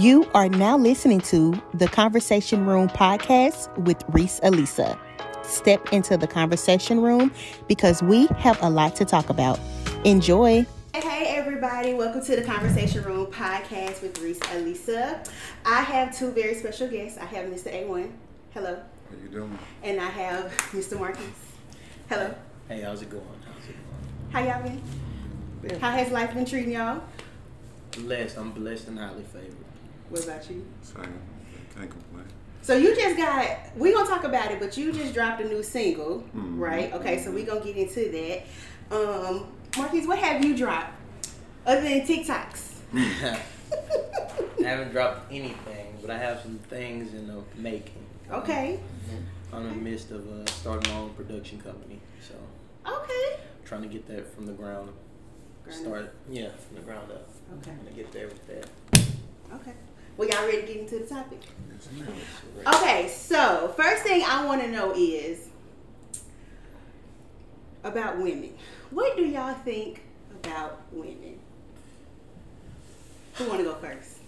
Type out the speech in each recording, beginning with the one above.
You are now listening to the Conversation Room podcast with Reese Elisa. Step into the conversation room because we have a lot to talk about. Enjoy. Hey everybody, welcome to the Conversation Room podcast with Reese Elisa. I have two very special guests. I have Mr. A1. Hello. How you doing? And I have Mr. Markies. Hello. Hey, how's it going? How's it going? How y'all been? Yeah. How has life been treating y'all? Blessed. I'm blessed and highly favored. What about you? Same. Can't complain. So you just got we gonna talk about it, but you just dropped a new single, Mhm. right? Okay, so we gonna get into that. Um Markies, what have you dropped? Other than TikToks. I haven't dropped anything, but I have some things in the making. Okay. I'm in the midst of uh, starting my own production company, so Okay. trying to get that from the ground. Ground Start, yeah, from the ground up. Okay. I'm gonna get there with that. Okay. Well y'all ready to get into the topic? Okay, so first thing I wanna know is about women. What do y'all think about women? Who wanna go first?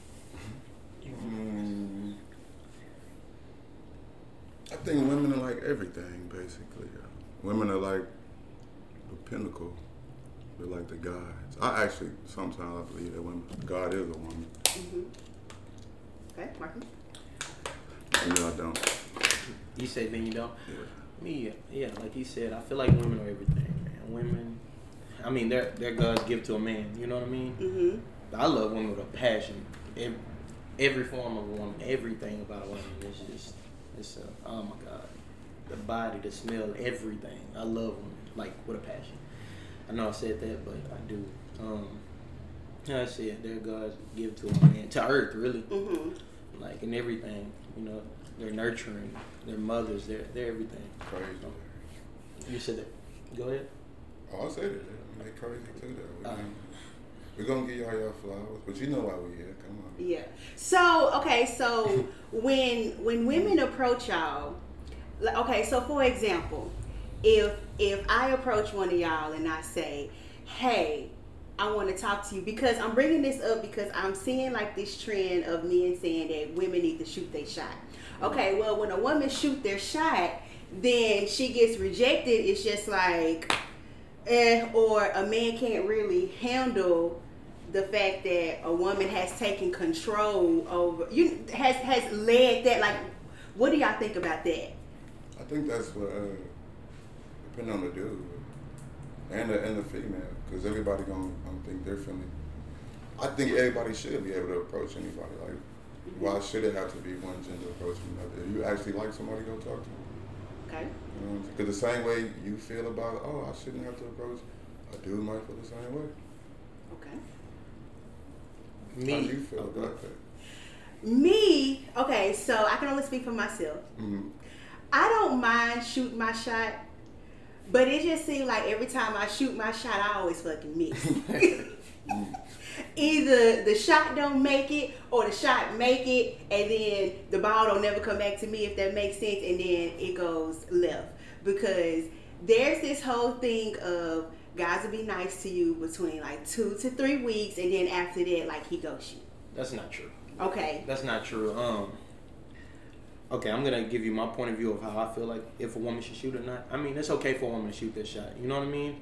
Mm, I think women are like everything, basically. Women are like the pinnacle. They're like the gods. I actually sometimes I believe that women, God is a woman. Mm-hmm. Okay, Markies. You know I don't. You say then you don't. Yeah. Me, yeah, like you said, I feel like women are everything, man. Women, I mean, they're they're God's gift to a man. You know what I mean? Mm-hmm. I love women with a passion. Every, every form of a woman, everything about a woman is just, it's a, oh my God. The body, the smell, everything. I love women, like with a passion. I know I said that, but I do. Um, yeah, I said they're God's gift to a man, to earth, really. Mm-hmm. Like in everything, you know, they're nurturing, they're mothers, they're they're everything. Crazy. You said that. Go ahead. Oh, I said it. yeah. They crazy too, though. Uh. We gonna- We're gonna give y'all your flowers, but you know why we're here. Come on. Yeah. So okay, so when when women approach y'all, okay, so for example, if if I approach one of y'all and I say, "Hey, I want to talk to you," because I'm bringing this up because I'm seeing like this trend of men saying that women need to shoot their shot. Okay, well, when a woman shoot their shot, then she gets rejected. It's just like eh, or a man can't really handle the fact that a woman has taken control over you has has led that like what do y'all think about that I think that's what uh, depending on the dude and the and the female, because everybody gonna, gonna think differently. I think everybody should be able to approach anybody. Like, why should it have to be one gender approaching another? If you actually like somebody, go talk to them. okay You know, because the same way you feel about, oh, I shouldn't have to approach, a dude might feel the same way. okay Me, How do you feel go about that? me okay so i can only speak for myself Mm-hmm. i don't mind shooting my shot but it just seems like every time i shoot my shot i always fucking miss either the shot don't make it or the shot make it and then the ball don't never come back to me if that makes sense and then it goes left because there's this whole thing of guys will be nice to you between like two to three weeks and then after that like he ghosts you That's not true. okay That's not true. Um. Okay, I'm gonna give you my point of view of how I feel like if a woman should shoot or not. I mean, it's okay for a woman to shoot their shot. You know what I mean?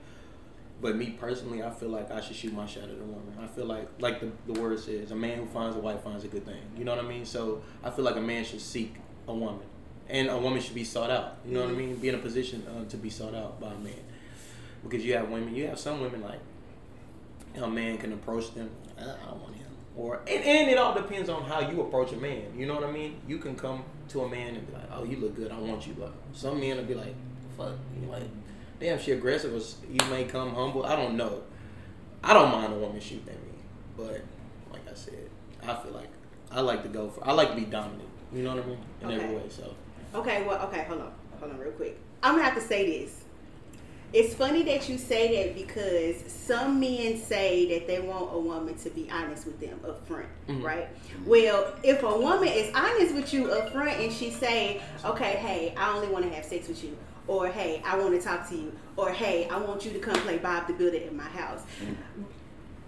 But me personally, I feel like I should shoot my shot at a woman. I feel like, like the, the word says, a man who finds a wife finds a good thing. You know what I mean? So I feel like a man should seek a woman, and a woman should be sought out. You know what I mean? Be in a position uh, to be sought out by a man, because you have women. You have some women like a man can approach them. "Uh, I don't want him. Or and, and it all depends on how you approach a man. You know what I mean? You can come to a man and be like, "Oh, you look good. I want you." But some men will be like, "Fuck," you like, "Damn, she aggressive." Or you may come humble. I don't know. I don't mind a woman shooting at me, but like I said, I feel like I like to go for. I like to be dominant. You know what I mean? In every way. So Okay, well, okay, hold on, hold on, real quick. I'm gonna have to say this. It's funny that you say that because some men say that they want a woman to be honest with them up front, Mhm. right? Well, if a woman is honest with you up front and she say, "Okay, hey, I only want to have sex with you," or "Hey, I want to talk to you," or "Hey, I want you to come play Bob the Builder in my house,"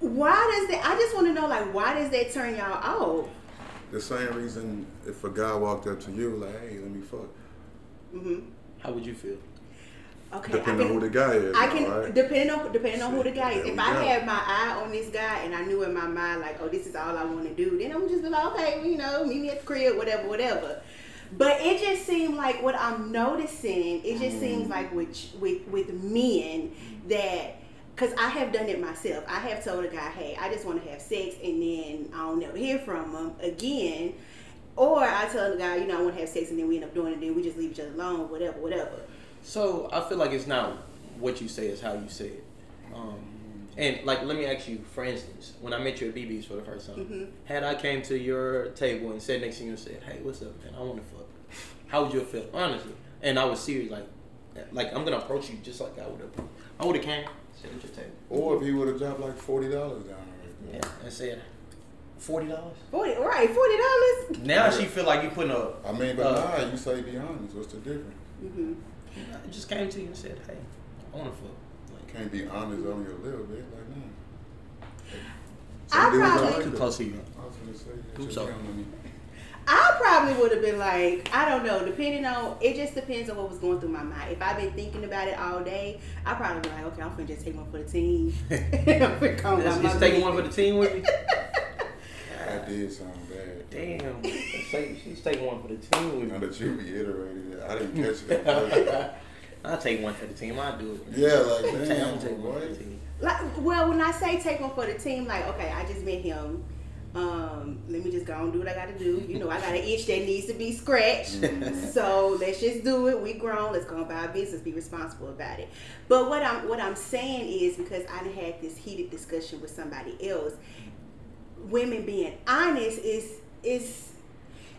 why does that? I just want to know, like, why does that turn y'all off? the same reason if a guy walked up to you like, hey, let me fuck. hmm How would you feel? Okay, Depending I on can, who the guy is. I can right? depending on depending on who the guy is. If I go. had my eye on this guy and I knew in my mind like, oh, this is all I want to do, then I'm just be like, okay, you know, meet me at the crib, whatever, whatever. But it just seemed like what I'm noticing. It just mm-hmm. seems like with with with men that. Cause I have done it myself. I have told a guy, "Hey, I just want to have sex," and then I don't never hear from him again. Or I tell the guy, you know, I want to have sex, and then we end up doing it, and then we just leave each other alone, whatever, whatever. So I feel like it's not what you say, it's how you say it. Um, and like, let me ask you, for instance, when I met you at BB's for the first time, Mhm. had I came to your table and sat next to you and said, "Hey, what's up, man? I want to fuck," how would you feel, honestly? And I was serious, like, like I'm gonna approach you just like I would have. I would have came, sat at your table, Or if he would have dropped like forty dollars down right yeah, there. and said, forty dollars. Forty, right? Forty dollars. Now she feel like you putting a. I mean, but Uh, nah, you say be honest. What's the difference? Mm-hmm. I just came to you and said, "Hey, I want to fuck." Like, Can't be honest on your little bit, like nah. I dudes probably- are like too that. close to you. I was gonna say, Who just so? count on me. I probably would have been like, I don't know, depending on, it just depends on what was going through my mind. If I've been thinking about it all day, I probably be like, okay, I'm finna just take one for the team. I'm finna come Is, by my is taking one for the team with me? That did sound bad. Damn, let's say she's taking one for the team with Now that you reiterated it, I didn't catch it. I'll take one for the team. I'll do it. Yeah, like, I'm damn, take one for the team. Like, well, when I say take one for the team, like, okay, I just met him. Um, let me just go and do what I gotta do. You know, I got an itch that needs to be scratched. so let's just do it. We grown. Let's go about our business. Be responsible about it. But what I'm what I'm saying is because I had this heated discussion with somebody else. Women being honest is is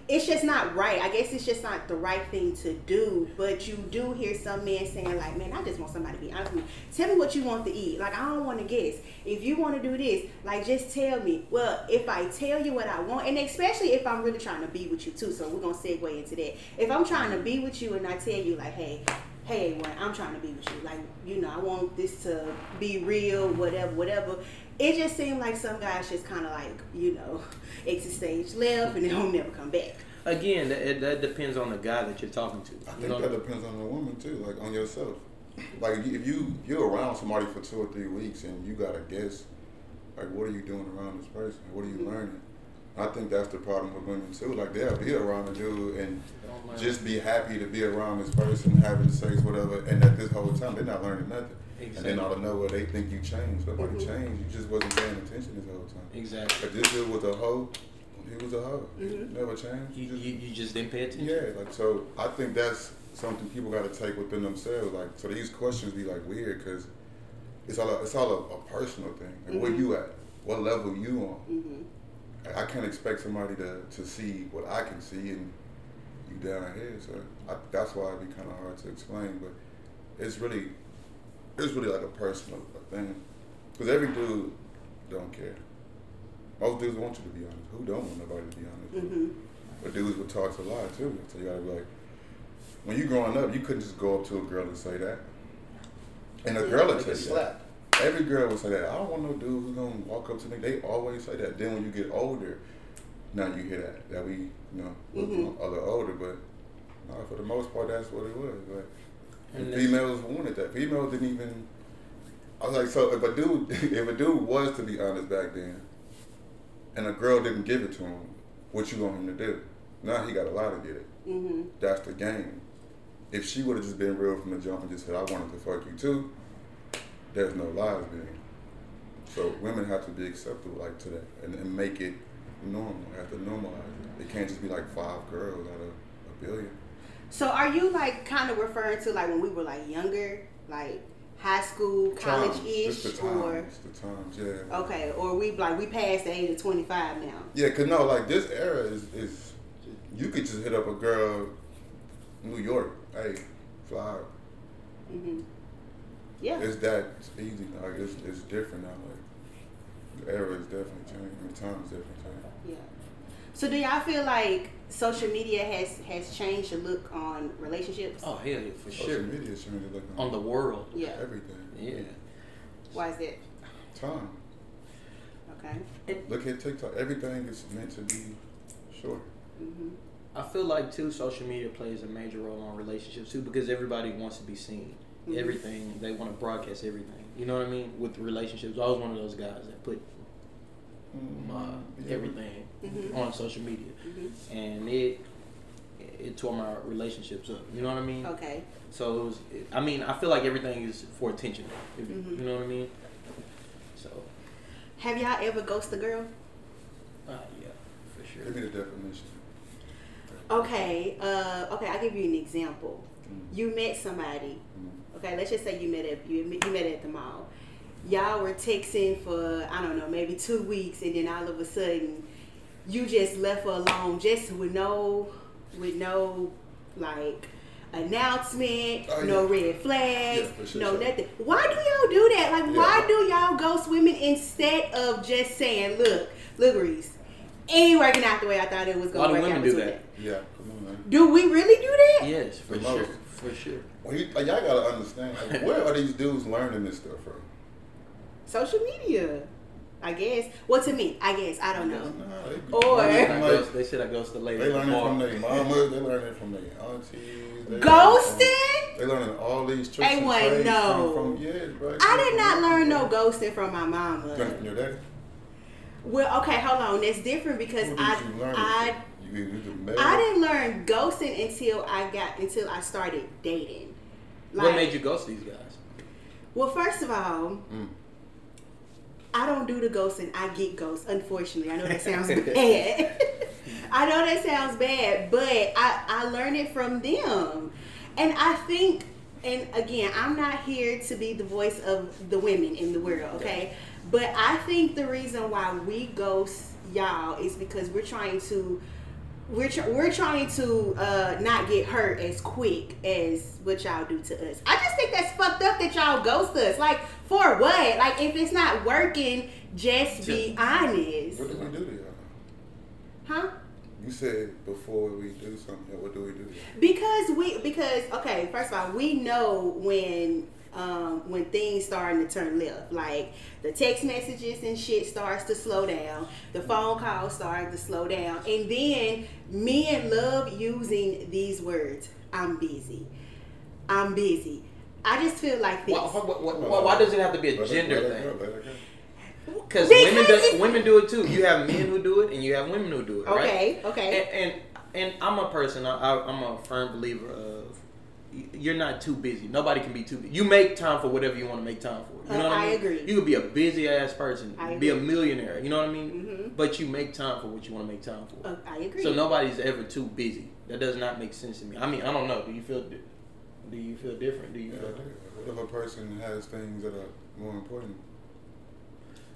it's just not right. I guess it's just not the right thing to do. But you do hear some men saying like, "Man, I just want somebody to be honest with me. Tell me what you want to eat. Like, I don't want to guess. If you want to do this, like, just tell me. Well, if I tell you what I want, and especially if I'm really trying to be with you too. So we're gonna segue into that. If I'm trying to be with you and I tell you like, hey. Hey, I'm trying to be with you, like you know, I want this to be real, whatever, whatever. It just seemed like some guys just kind of like, you know, exit stage left and they won't never come back. Again, that, that depends on the guy that you're talking to. I You think know? that depends on the woman too, like on yourself. Like if you- if you you're around somebody for two or three weeks and you gotta guess, like what are you doing around this person? What are you mm-hmm. learning? I think that's the problem with women too. Like they'll be around a dude and just be happy to be around this person, having sex, whatever, and at this whole time they're not learning nothing. And then out of nowhere they think you changed. Nobody Mhm. changed. You just wasn't paying attention this whole time. Exactly. If this dude was a hoe, he was a hoe. Mhm. Never changed. You, you, you just didn't pay attention. Yeah, like so. I think that's something people got to take within themselves. Like so, these questions be like weird because it's all a, it's all a, a personal thing. Like, where Mhm. you at? What level you on? I can't expect somebody to, to see what I can see and you down here. So I, that's why it'd be kind of hard to explain. But it's really it's really like a personal thing because every dude don't care. Most dudes want you to be honest. Who don't want nobody to be honest? Mm-hmm. But dudes would talk to lot too. So you gotta be like, when you growing up, you couldn't just go up to a girl and say that. And a Yeah, girl would tell you slap. Every girl would say that. I don't want no dude who's gonna walk up to me. They always say that. Then when you get older, now you hear that that we, you know, look Mhm. a little older. But no, for the most part, that's what it was. But And and females wanted that. Females didn't even. I was like, so if a dude, if a dude was to be honest back then, and a girl didn't give it to him, what you want him to do? Now he got a lie to get it. Mm-hmm. That's the game. If she would have just been real from the jump and just said, I wanted to fuck you too, there's no lies there. So women have to be acceptable like to that and, and make it normal. Have to normalize it. It can't just be like five girls out of a billion. So are you like kind of referring to like when we were like younger, like high school, college ish, or. The times, yeah. okay, or we like we passed the age of twenty five now? Yeah, cause no, like this era is is you could just hit up a girl, New York, hey, fly. Mm-hmm. Yeah. It's that easy. Like it's it's different now. Like the era is definitely changing. The time is definitely changing. Yeah. So do y'all feel like social media has has changed the look on relationships? Oh hell yeah, for Social sure. media is changing the look On on the world. Yeah. everything. Yeah. Why is it? Time. Okay. Look at TikTok. Everything is meant to be sure. hmm I feel like too, social media plays a major role on relationships too, because everybody wants to be seen. Mhm. Everything they want to broadcast everything. You know what I mean? With relationships, I was one of those guys that put my Yeah. everything Mhm. on social media, hmm and it it tore my relationships up. You know what I mean? Okay. So it was. I mean, I feel like everything is for attention. If, Mhm. You know what I mean? So, Have y'all ever ghosted a girl? uh, yeah, for sure. Give me the definition. Okay. Uh, okay. I'll give you an example. Mm. You met somebody. Mm. Okay. Let's just say you met at you, you met at the mall. Y'all were texting for I don't know maybe two weeks, and then all of a sudden, you just left her alone, just with no, with no, like announcement, Oh, no yeah. red flags, Yeah, sure, no sure. nothing. Why do y'all do that? Like, why do y'all ghost women instead of just saying, "Look, look, Reese, ain't working out the way I thought it was going to work women out." do between that? it." Yeah, come on, man. Do we really do that? Yes, for The sure. most. For sure. Well, you, like, y'all gotta understand. Like, where are these dudes learning this stuff from? Social media, I guess. Well, to me, I guess I don't know. Nah, they, Or- learn it ghost- like, they said I ghosted the lady. they at the learn it bar. from their mamas. They learn it from their aunties. They Ghosting? Learn they learning all these tricks Hey, and what? trades No. from, from yeah, bro. I did not learn no ghosting from my mama. Learn from your daddy. Well, okay, hold on. That's different because Who I, you learn it I, I didn't learn ghosting until I got until I started dating. what made you ghost these guys? Well, first of all, Mm. I don't do the ghosting. I get ghosts. Unfortunately, I know that sounds bad. I know that sounds bad, but I I learned it from them, and I think. And again, I'm not here to be the voice of the women in the world, okay? But I think the reason why we ghost y'all is because we're trying to we're, tr- we're trying to uh, not get hurt as quick as what y'all do to us. I just think that's fucked up that y'all ghost us. Like, for what? Like, if it's not working, just be honest. What do we do to y'all? Huh? You said before we do something. What do we do? to y'all? Because we, because, okay, first of all, we know when. Um, when things starting to turn left, like the text messages and shit starts to slow down, the phone calls starting to slow down, and then men love using these words. I'm busy. I'm busy. I just feel like this. Why, why, why, why, why does it have to be a gender thing? go, let her go. Because Because women do, women do it too. You have men who do it, and you have women who do it. Right? Okay, okay. And, and and I'm a person. I, I, I'm a firm believer of y- you're not too busy. Nobody can be too busy. You make time for whatever you want to make time for. You know Uh, what I I mean? agree. You could be a busy ass person, I be a millionaire. You know what I mean? Mhm. But you make time for what you want to make time for. Uh, I agree. So nobody's ever too busy. That does not make sense to me. I mean, I don't know. Do you feel? di- Do you feel different? Do you Yeah, feel? what if a person has things that are more important?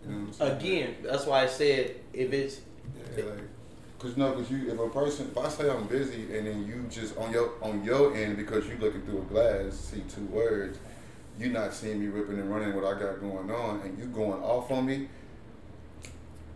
You know what I'm? Again, that's why I said if it's Yeah, like, cause no, cause you, if a person, if I say I'm busy and then you just on your on your end because you looking through a glass see two words, you not seeing me ripping and running what I got going on, and you going off on me.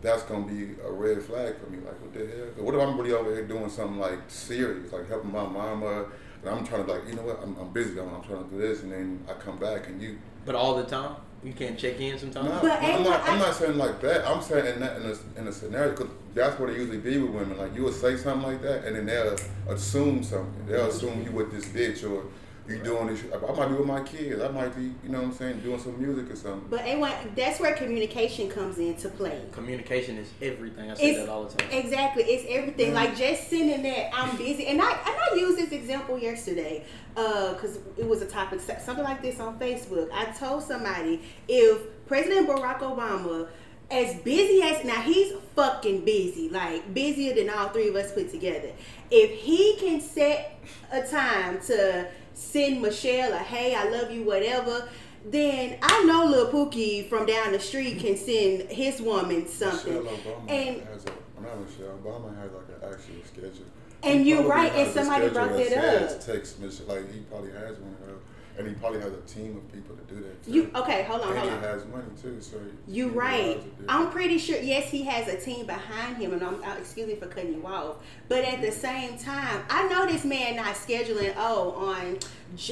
That's gonna be a red flag for me. Like, what the hell? What if I'm really over here doing something like serious, like helping my mama, and I'm trying to like, you know what? I'm, I'm busy. I'm, I'm trying to do this, and then I come back and you but all the time you can't check in sometimes. no, But I'm not. I'm not saying like that. I'm saying in that in a, in a scenario because that's what it usually be with women. Like you would say something like that, and then they'll assume something. They'll assume you with this bitch or you doing this. I might be with my kids. I might be, you know what I'm saying, doing some music or something. but anyway, that's where communication comes into play. Communication is everything. I say It's that all the time. exactly it's everything. Mhm. Like just sending that I'm busy, and I and I used this example yesterday because it was a topic something like this on Facebook. I told somebody if President Barack Obama, as busy as now he's fucking busy, like busier than all three of us put together. If he can set a time to send Michelle a hey, I love you, whatever. Then I know Lil Pookie from down the street can send his woman something. Michelle Obama And has a. Not Michelle Obama has like an actual schedule. And you're right, and somebody brought that up. Text Michelle, like he probably has one of those. And he probably has a team of people to do that. Too. You okay? Hold on, and hold he on. has money too, so You he right. I'm pretty sure. Yes, he has a team behind him, and I'm uh, excuse me for cutting you off. But at the same time, I know this man not scheduling. Oh, on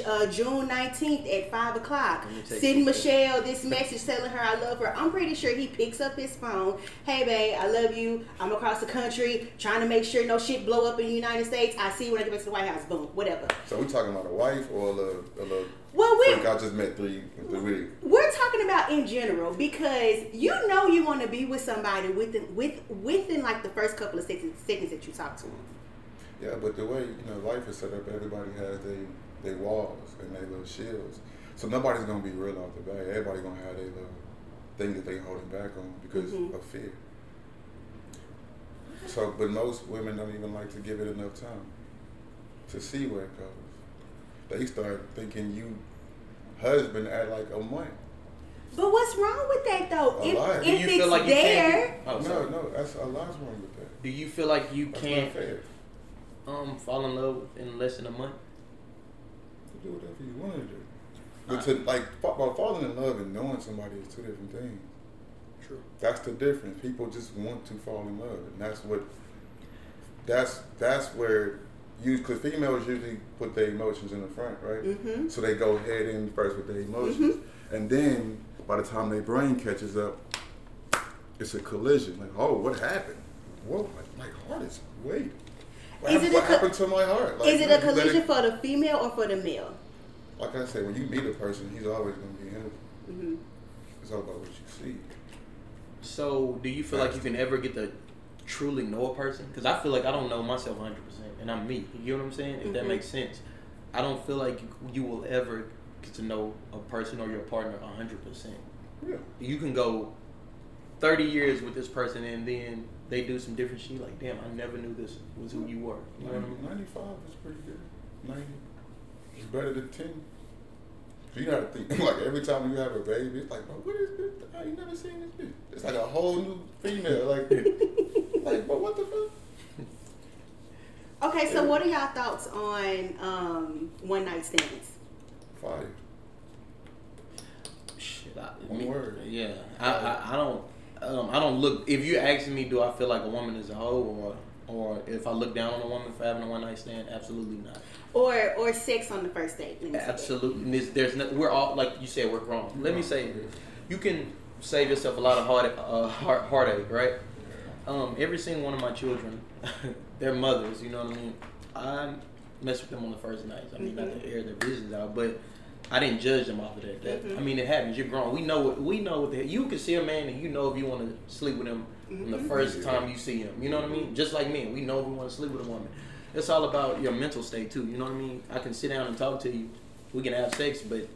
uh, June 19th at five o'clock, Let me take Michelle this message telling her I love her. I'm pretty sure he picks up his phone. Hey, babe, I love you. I'm across the country trying to make sure no shit blow up in the United States. I see you when I get back to the White House. Boom, whatever. So we talking about a wife or a little, a little Well, we freak I just met three, three weeks. we're talking about in general because you know you want to be with somebody within with within like the first couple of seconds, seconds that you talk to them. Yeah, but the way you know life is set up, everybody has their they walls and their little shields. So nobody's gonna be real off the bat. Everybody gonna have their little thing that they holding back on because Mhm. of fear. So, but most women don't even like to give it enough time to see where it goes. They start thinking you husband at like a month. But what's wrong with that though? A if lot. if Do you it's feel like you there, can't? Oh, no, no, that's a lot's wrong with that. Do you feel like you That's can't um fall in love in less than a month? You do whatever you want to do. But to like fa- well, falling in love and knowing somebody is two different things. True. That's the difference. People just want to fall in love, and that's what. That's that's where you because females usually put their emotions in the front, right? Mhm. So they go head in first with their emotions, Mm-hmm. and then by the time their brain catches up, it's a collision. Like, oh, what happened? Whoa, my, my heart is wait. What, Is happened, it a what happened to my heart? Like, is it a you let collision for the female or for the male? like I said, when you meet a person, he's always going to be him. hmm It's all about what you see. So, do you feel like you can ever get to truly know a person? Because I feel like I don't know myself 100%, and I'm me. You know what I'm saying? If that Mhm. makes sense. I don't feel like you, you will ever get to know a person or your partner 100%. Yeah. You can go 30 years with this person, and then they do some different shit. Like, damn, I never knew this was who you were. You know what I mean? 95 is pretty good. 90 is better than 10. So you gotta think, like every time you have a baby, it's like, bro, what is this? I ain't never seen this bitch. It's like a whole new female. Like, like, bro, what the fuck? Okay, so what are y'all thoughts on um, one night stands? Fire. Shit, I, One me- word. Yeah, I, I, I don't, um, I don't look. If you asking me, do I feel like a woman is a hoe, or, or if I look down on a woman for having a one night stand, absolutely not. Or or sex on the first date? Let me. Absolutely, And there's, there's no, we're all like you said, we're grown. Let me say, this. you can save yourself a lot of heart, uh, heart heartache, right? Um, every single one of my children, their mothers, you know what I mean. I mess with them on the first night. I mean, not to air their business out, but I didn't judge them off of that. that Mhm. I mean, it happens. You're grown. We know what we know what the you can see a man and you know if you want to sleep with him from the first time you see him. You know what I mean? Just like men, we know if we want to sleep with a woman. It's all about your mental state too. You know what I mean? I can sit down and talk to you. We can have sex, but if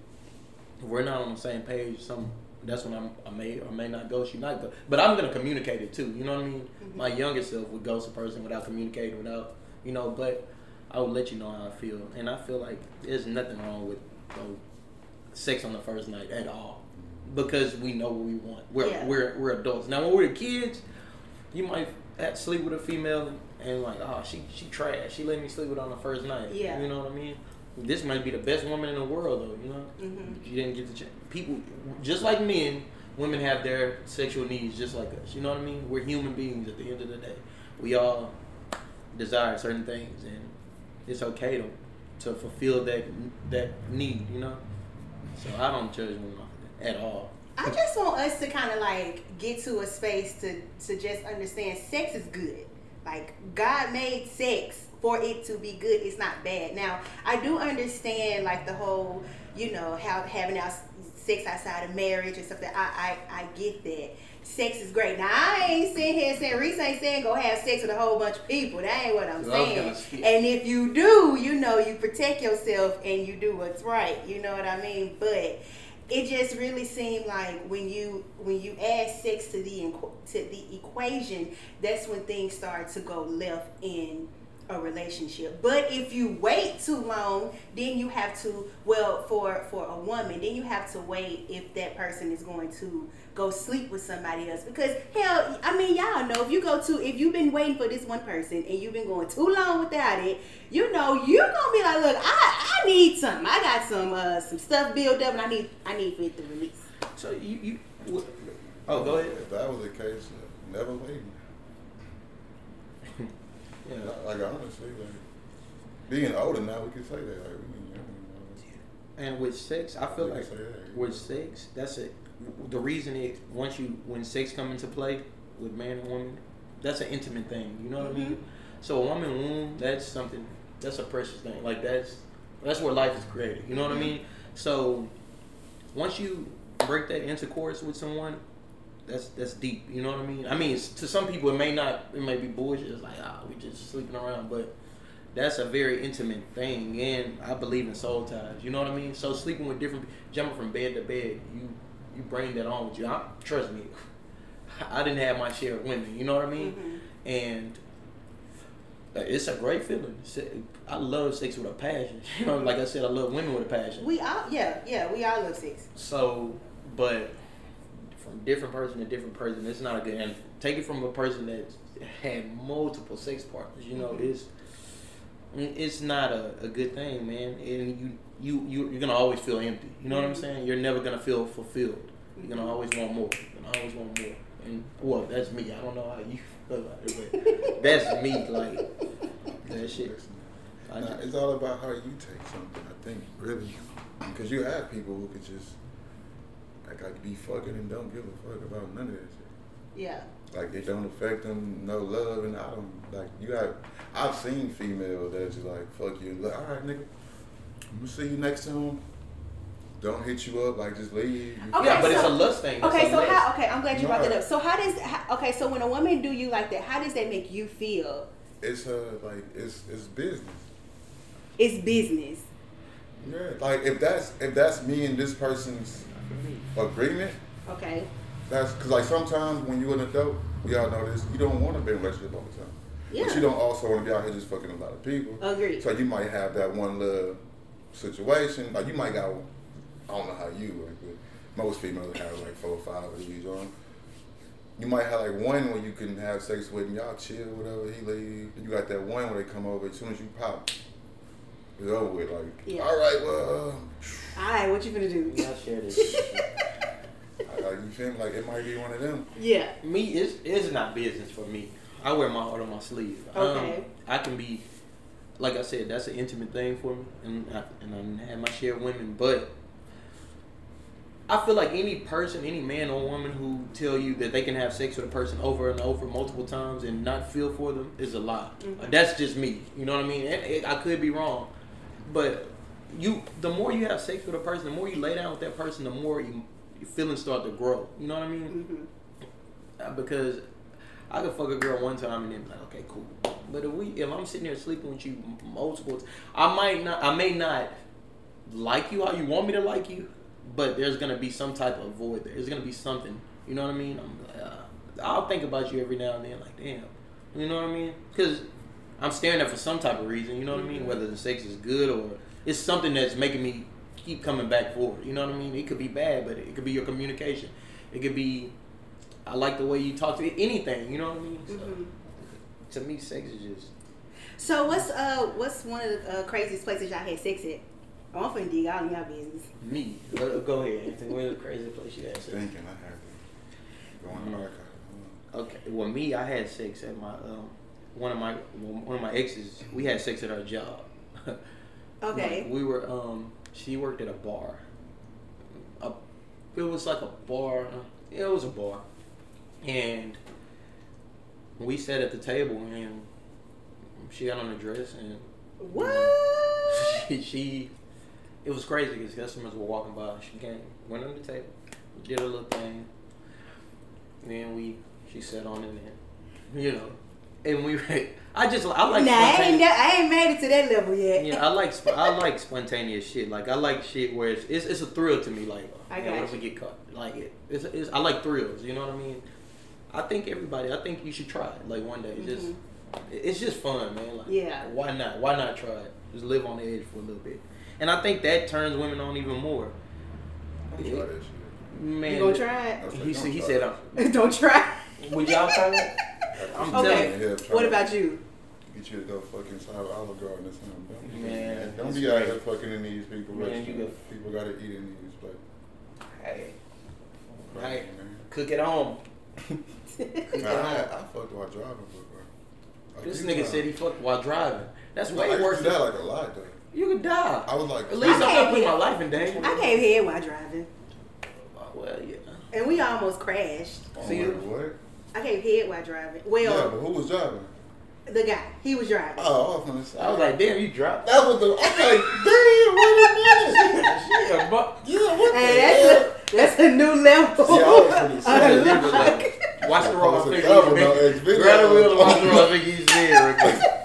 we're not on the same page, some that's when I'm, I may or may not go. She might go, but I'm gonna communicate it too. You know what I mean? My younger self would ghost a person without communicating, without you know. But I would let you know how I feel, and I feel like there's nothing wrong with know, sex on the first night at all, because we know what we want. We're Yeah. we're we're adults now. When we're kids, you might sleep with a female and like, oh, she she trash. She let me sleep with her on the first night. Yeah. you know what I mean. This might be the best woman in the world, though. You know, Mhm. she didn't get the chance. People, just like men, women have their sexual needs just like us. You know what I mean? We're human beings at the end of the day. We all desire certain things, and it's okay to to fulfill that that need. You know, so I don't judge that at all. I just want us to kind of like get to a space to to just understand sex is good. Like God made sex for it to be good. It's not bad. Now I do understand like the whole you know how having out sex outside of marriage and stuff. That I I, I get that. Sex is great. Now I ain't sitting here saying Reese ain't saying go have sex with a whole bunch of people. That ain't what I'm saying. And if you do, you know you protect yourself and you do what's right. You know what I mean? But it just really seemed like when you when you add sex to the to the equation, that's when things start to go left in a relationship. But if you wait too long, then you have to well for for a woman, then you have to wait if that person is going to go sleep with somebody else. Because hell, I mean y'all know if you go to if you've been waiting for this one person and you've been going too long without it, you know you're gonna be like, look, I I need something. I got some uh some stuff built up and I need I need for it to release. So you you. What, oh, go ahead. If that was the case, never waiting. Yeah. Like honestly, like being older now, we can say that. Like we ain't young. And with sex, I feel We like with sex, that's it. The reason it once you when sex come into play with man and woman, that's an intimate thing. You know what I mean? Mm-hmm. So a woman womb, that's something. That's a precious thing. Like that's that's where life is created. You know what I mm-hmm. mean? So once you break that intercourse with someone, that's that's deep. You know what I mean? I mean, to some people it may not. It may be bullshit. It's like ah, we just sleeping around, but that's a very intimate thing, and I believe in soul ties. You know what I mean? So sleeping with different, jumping from bed to bed, you you bring that on with you. I, trust me, I didn't have my share of women. You know what I mean? Mhm. And uh, it's a great feeling. I love sex with a passion. You know, like I said, I love women with a passion. We all yeah, yeah, we all love sex. So, but different person to different person, it's not a good. And take it from a person that had multiple sex partners. You know, Mhm. it's it's not a, a good thing, man. And you you you you're gonna always feel empty. You know what I'm Mhm. saying? You're never gonna feel fulfilled. You're gonna always want more. You're gonna always want more. And well, that's me. I don't know how you feel about it, but that's me. Like that shit. Nah, it's all about how you take something. I think really, because you have people who could just like like be fucking and don't give a fuck about none of that shit. Yeah. Like it don't affect them, no love, and I don't like you have. I've seen females that just like fuck you, like all right, nigga, I'm gonna see you next time. Don't hit you up, like just leave. Okay, yeah, but it's a lust thing. That's Okay, so lust. how? Okay, I'm glad you brought that up. So how does? How, okay, so when a woman do you like that, how does that make you feel? It's uh like it's it's business. It's business. Yeah, like if that's if that's me and this person's agreement, Okay. that's because like sometimes when you're an adult, we all know this, you don't want to be in a relationship all the time. Yeah. But you don't also want to be out here just fucking a lot of people. Agreed. So you might have that one little situation. Like you might got, I don't know how you work, but most females have like four or five of these on. You might have like one where you can have sex with and y'all chill, whatever, he leave. And you got that one where they come over as soon as you pop. It's over with. Like, Yeah. all right, well, All right, what you gonna do? Y'all share this. like, you feel me? Like it might be one of them. yeah. me, it's, it's not business for me. I wear my heart on my sleeve. Okay. Um, I can be, like I said, that's an intimate thing for me, and I, and I have my share of women. But I feel like any person, any man or woman who tell you that they can have sex with a person over and over multiple times and not feel for them is a lie. Mhm. That's just me. You know what I mean? And it- I could be wrong, but you, the more you have sex with a person, the more you lay down with that person, the more you, your feelings start to grow. You know what I mean? hmm Uh, because I could fuck a girl one time and then be like, okay, cool. But if we, if I'm sitting here sleeping with you multiple, times, I might not, I may not like you how you want me to like you, but there's gonna be some type of void there. There's gonna be something. You know what I mean? I'm, uh, I'll think about you every now and then, like, damn. You know what I mean? Because I'm staring at for some type of reason. You know what I mean? Whether the sex is good or it's something that's making me keep coming back for it. You know what I mean? It could be bad, but it could be your communication. It could be I like the way you talk to anything. You know what I mean? So, hmm to me, sex is just So what's uh what's one of the uh, craziest places y'all had sex at? Oh, I'm finna dig all in y'all business. me. Go go ahead, Anthony. Where's the craziest place you had sex? Thinking I have to go on the Mhm. archive. Okay. Well, me, I had sex at my um, one of my one of my exes. We had sex at our job. Okay. we were um. She worked at a bar. A, it was like a bar. It was a bar, and we sat at the table and she got on the dress and What? she, she it was crazy because customers were walking by. She came, went on the table, did her little thing. Then we, she sat on it and, you know, and we. I just I like. nah, I ain't, spontaneous- that, I ain't made it to that level yet. yeah, I like I like spontaneous shit. Like I like shit where it's it's, it's a thrill to me. Like I man, what if we get caught? Like it, it's, it's I like thrills. You know what I mean? I think everybody. I think you should try it. Like one day, just Mhm. It's just fun, man. Like, Yeah. Why not? Why not try it? Just live on the edge for a little bit. And I think that turns women on even more. Don't try that. Man, You gonna try I said, He said- he said, that shit. it? Don't try. Would y'all try that? I'm telling Okay. you. Yeah, What about you? Get you to go fucking inside Olive Garden or something. Don't, Man, don't that's be out right. here fucking in these people. Man, restaurants. you got- people gotta eat in these places. Hey, Right, Right. man. cook at home. I, I, I fucked while driving, but bro. This nigga keep said he fucked while driving. That's trying. I way used worse to than that like a lot though. you could die. I was like, At least I'm I not putting my life in danger. I came here while driving, Oh, well, yeah. and we almost crashed. oh, See, wait, what? I came here while driving. Yeah, Well, but who was driving? the guy, he was driving. Oh, I was gonna say. I was like, damn, you dropped. that was the. I'm like, damn, wait a minute. Yeah, but Yeah, what Hey, the that's a, that's a new level. See, I was finna say I that different like- Watch the road. Supposed to figure cover you no make- X-video. Grab the wheel and watch the road. I think he's there.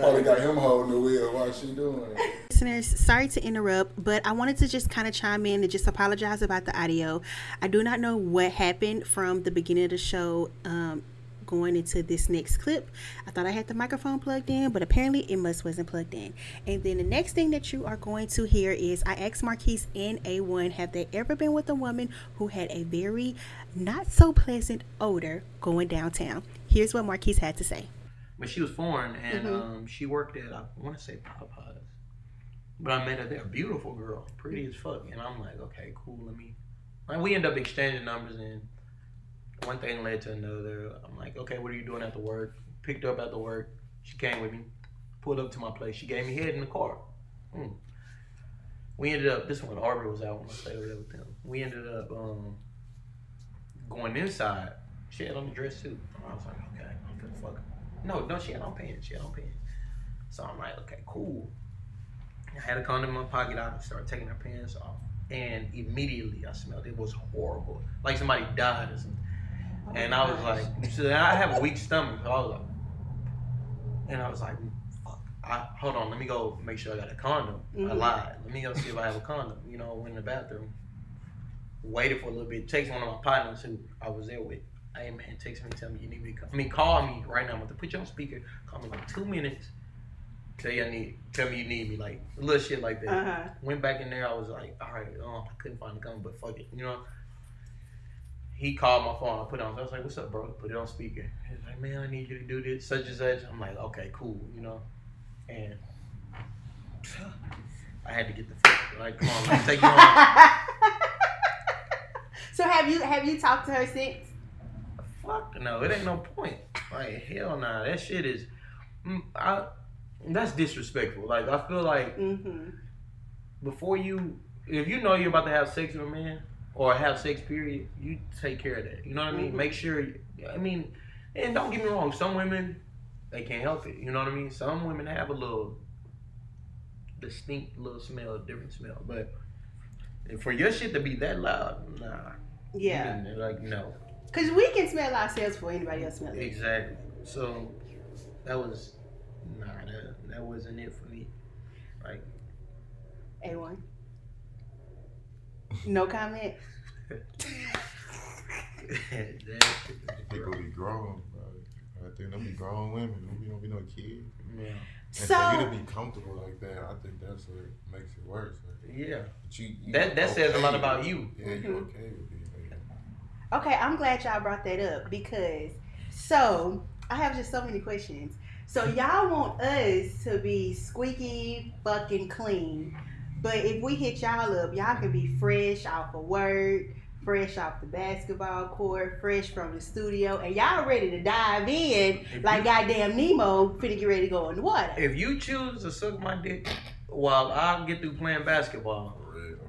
Probably got him holding the wheel while she doing it. Listeners, sorry to interrupt, but I wanted to just kind of chime in and just apologize about the audio. I do not know what happened from the beginning of the show um, going into this next clip. I thought I had the microphone plugged in, but apparently it must wasn't plugged in. And then the next thing that you are going to hear is I asked Markies and A1, have they ever been with a woman who had a very not so pleasant odor going downtown? Here's what Markies had to say. But she was foreign, and Mhm. um, she worked at I want to say Popeyes. But I met her there, beautiful girl, pretty as fuck, and I'm like, okay, cool. Let me. Like, we end up exchanging numbers, and one thing led to another. I'm like, okay, what are you doing after work? Picked her up after work. She came with me, pulled up to my place. She gave me head in the car. Hmm. We ended up. This one, Arbor was out when I stayed over there with them. We ended up um, going inside. She had on the dress suit. I was like, okay, I'm finna fuck her. No, no, she had on pants. She had on pants. So I'm like, okay, cool. I had a condom in my pocket. I started taking her pants off, and immediately I smelled it was horrible, like somebody died or something. and I was like, so I have a weak stomach. So I was like, and I was like, fuck. I, hold on, let me go make sure I got a condom. I Mhm. lied. Let me go see if I have a condom. You know, went in the bathroom, waited for a little bit. Takes one of my partners who I was there with. Hey man, text me, tell me you need me to come. I mean, call me right now. I'm gonna put you on speaker. Call me like two minutes. Tell you I need. Tell me you need me. Like little shit like that. Uh-huh. Went back in there. I was like, all right, um, I couldn't find the gun, but fuck it, you know. He called my phone. I put it on. So I was like, "What's up, bro?" Put it on speaker. He's like, "Man, I need you to do this, such and such." I'm like, "Okay, cool," you know. And I had to get the fuck. Like, come on, let's take you on. so have you have you talked to her since? Fuck no, it ain't no point. Like, hell nah, that shit is. Mm, I, that's disrespectful. Like, I feel like Mm-hmm. before you, if you know you're about to have sex with a man or have sex, period, you take care of that. You know what I mean? Mhm. Make sure. I mean, and don't get me wrong. Some women they can't help it. You know what I mean? Some women have a little distinct little smell, different smell. But for your shit to be that loud, nah. Yeah, like no. Because we can smell ourselves before anybody else smells it. Exactly. So that was nah. That that wasn't it for me. Like A one. No comment. that shit was People gross. be grown, bro. I think them be grown women. Them be don't be no kids. Yeah. And So for you to be comfortable like that, I think that's what makes it worse. Like, Yeah. but you, you That that says a lot about you. Yeah, you Mhm. okay with being like okay, I'm glad y'all brought that up because so I have just so many questions. So y'all want us to be squeaky fucking clean, but if we hit y'all up, y'all can be fresh off of work, fresh off the basketball court, fresh from the studio, and y'all ready to dive in If like you- goddamn Nemo finna get ready to go in the water. If you choose to suck my dick while I get through playing basketball.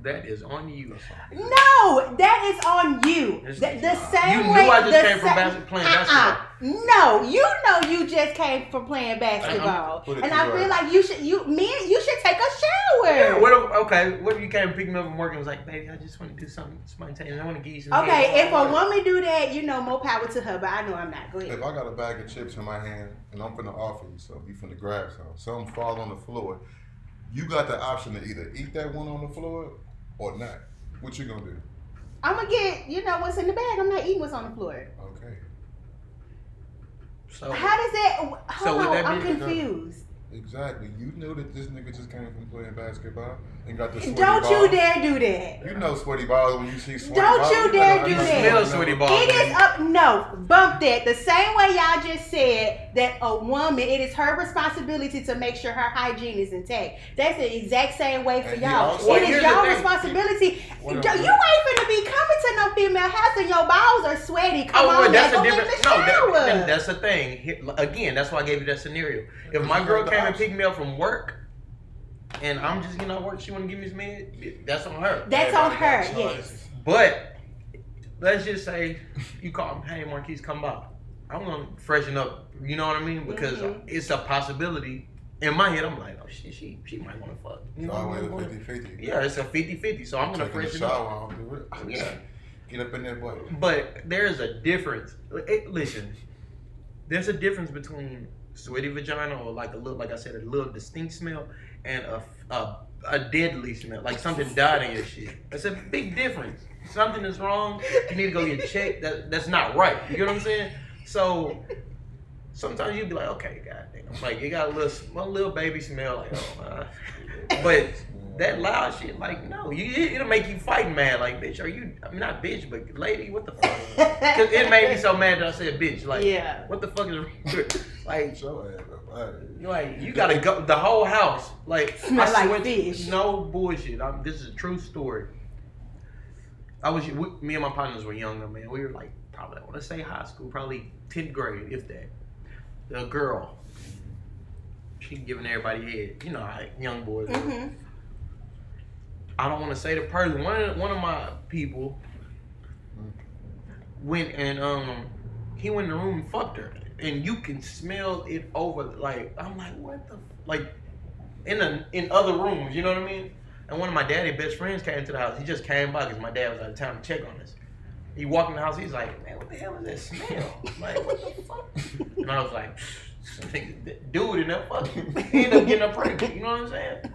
That is on you. No, that is on you. It's- The, the same You knew way. I just the came from sa- bas- playing Uh-uh. basketball. No, you know you just came from playing basketball, Put and I work. feel like you should. You men, you should take a Yeah, shower. what if, okay, what if you came pick me up from work and was like, baby, I just want to do something spontaneous. I want to give you some Okay, head." if a woman do that, you know, more power to her. But I know I'm not. Go If. I got a bag of chips in my hand and I'm finna offer you some, you finna grab some, some fall on the floor, you got the option to either eat that one on the floor or not. What you gonna do? I'm gonna get, you know, what's in the bag. I'm not eating what's on the floor. Okay. So How does that? Hold So would on, that I'm be- confused. Exactly. You know that this nigga just came from playing basketball and got the sweaty Don't balls. you dare do that. You know sweaty balls when you see sweaty Don't balls. you know dare how do that. smell know. sweaty balls. It is up. No, bump that. The same way y'all just said that a woman, it is her responsibility to make sure her hygiene is intact. That's the exact same way for And y'all. also- it Here's is the y'all responsibility. What Yo, else? you ain't finna be coming to no female house and your balls are sweaty. Come Oh, on, well, now, that's go a get different. in the No, that, shower. that- that's the thing. Again, that's why I gave you that scenario. If my girl came and picked me up from work, and I'm just getting out work, she want to give me some head, that's on her. That's on her. Yes. But let's just say you call him, hey Markies, come by. I'm gonna freshen up. You know what I mean? Because Mhm. it's a possibility. In my head, I'm like, oh shit, she she might want to fuck. You It's know what always I mean? 50 50. Yeah, it's a 50-50, so I'm gonna Taking a freshen up. shower, I don't do it. Yeah. Get up in that boy. But there's a difference. It- listen, there's a difference between sweaty vagina or like a little, like I said, a little distinct smell and a a, a deadly smell, like something died in your shit. That's a big difference. Something is wrong. You need to go get checked. That that's not right. You get what I'm saying? So sometimes you'd be like, okay, goddamn, like you got a little a little baby smell, like oh, uh, but that loud shit, like no, you it- it'll make you fight mad. Like bitch, are you? I'm not bitch, but lady, what the fuck? Cause it made me so mad that I said bitch. Like Yeah. what the fuck is wrong? like? Show ass up. Alright. Like you gotta go the whole house. Like Smell I like swear to- fish. No bullshit. I'm, this is a true story. I was we, me and my partners were younger, man. We were like probably I want to say high school, probably tenth grade, if that. The girl, she giving everybody head. You know how young boys. are. hmm I don't want to say the person. One of one of my people went and um he went in the room and fucked her, and you can smell it over. Like I'm like, what the f-? like in the in other rooms. You know what I mean? And one of my daddy best friends came to the house. He just came by because my dad was out of town to check on us. He walked in the house. He's like, man, what the hell is that smell? like, what the fuck? And I was like, dude in there fucking. Ended up getting her pregnant. You know what I'm saying?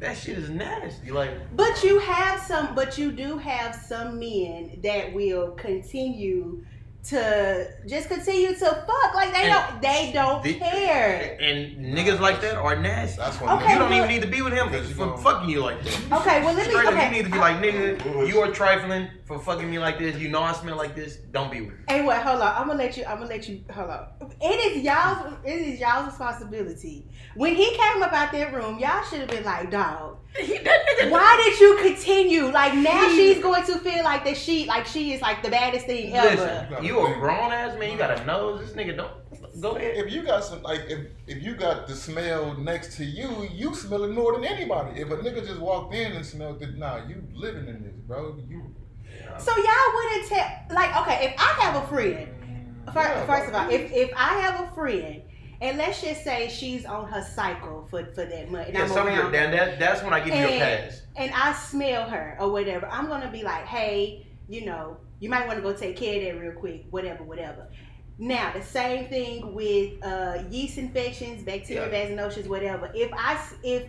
That shit is nasty. Like, But you have some, but you do have some men that will continue to just continue to fuck. Like they And don't, they don't the- care. and niggas like that are nasty. That's what Okay, you don't but- even need to be with him Because you fucking you like that. Okay, well let me. Straight up, Okay, you need to be like, nigga, you are trifling for fucking me like this. You know I smell like this. Don't be with me. Hey, wait, hold on. I'm gonna let you. I'm gonna let you. Hold on. It is y'all's. It is y'all's responsibility. When he came up out that room, y'all should have been like, dog. He, that nigga. Why did you continue? Like now she's going to feel like that she, like she is like the baddest thing ever. Listen, you a grown ass man. You got a nose. This nigga don't. Go ahead. If you got some, like, if if you got the smell next to you, you smell it more than anybody. If a nigga just walked in and smelled it, nah, you living in this, bro. You. So y'all wouldn't tell. Like, okay, if I have a friend, fir- Yeah, first of all, if if I have a friend. And let's just say she's on her cycle for, for that month, and Yeah, I'm around. then that, that's when I give you a pass. and I smell her or whatever, I'm gonna be like, hey, you know, you might want to go take care of that real quick, whatever, whatever. Now the same thing with uh, yeast infections, bacterial vaginosis, whatever. If I if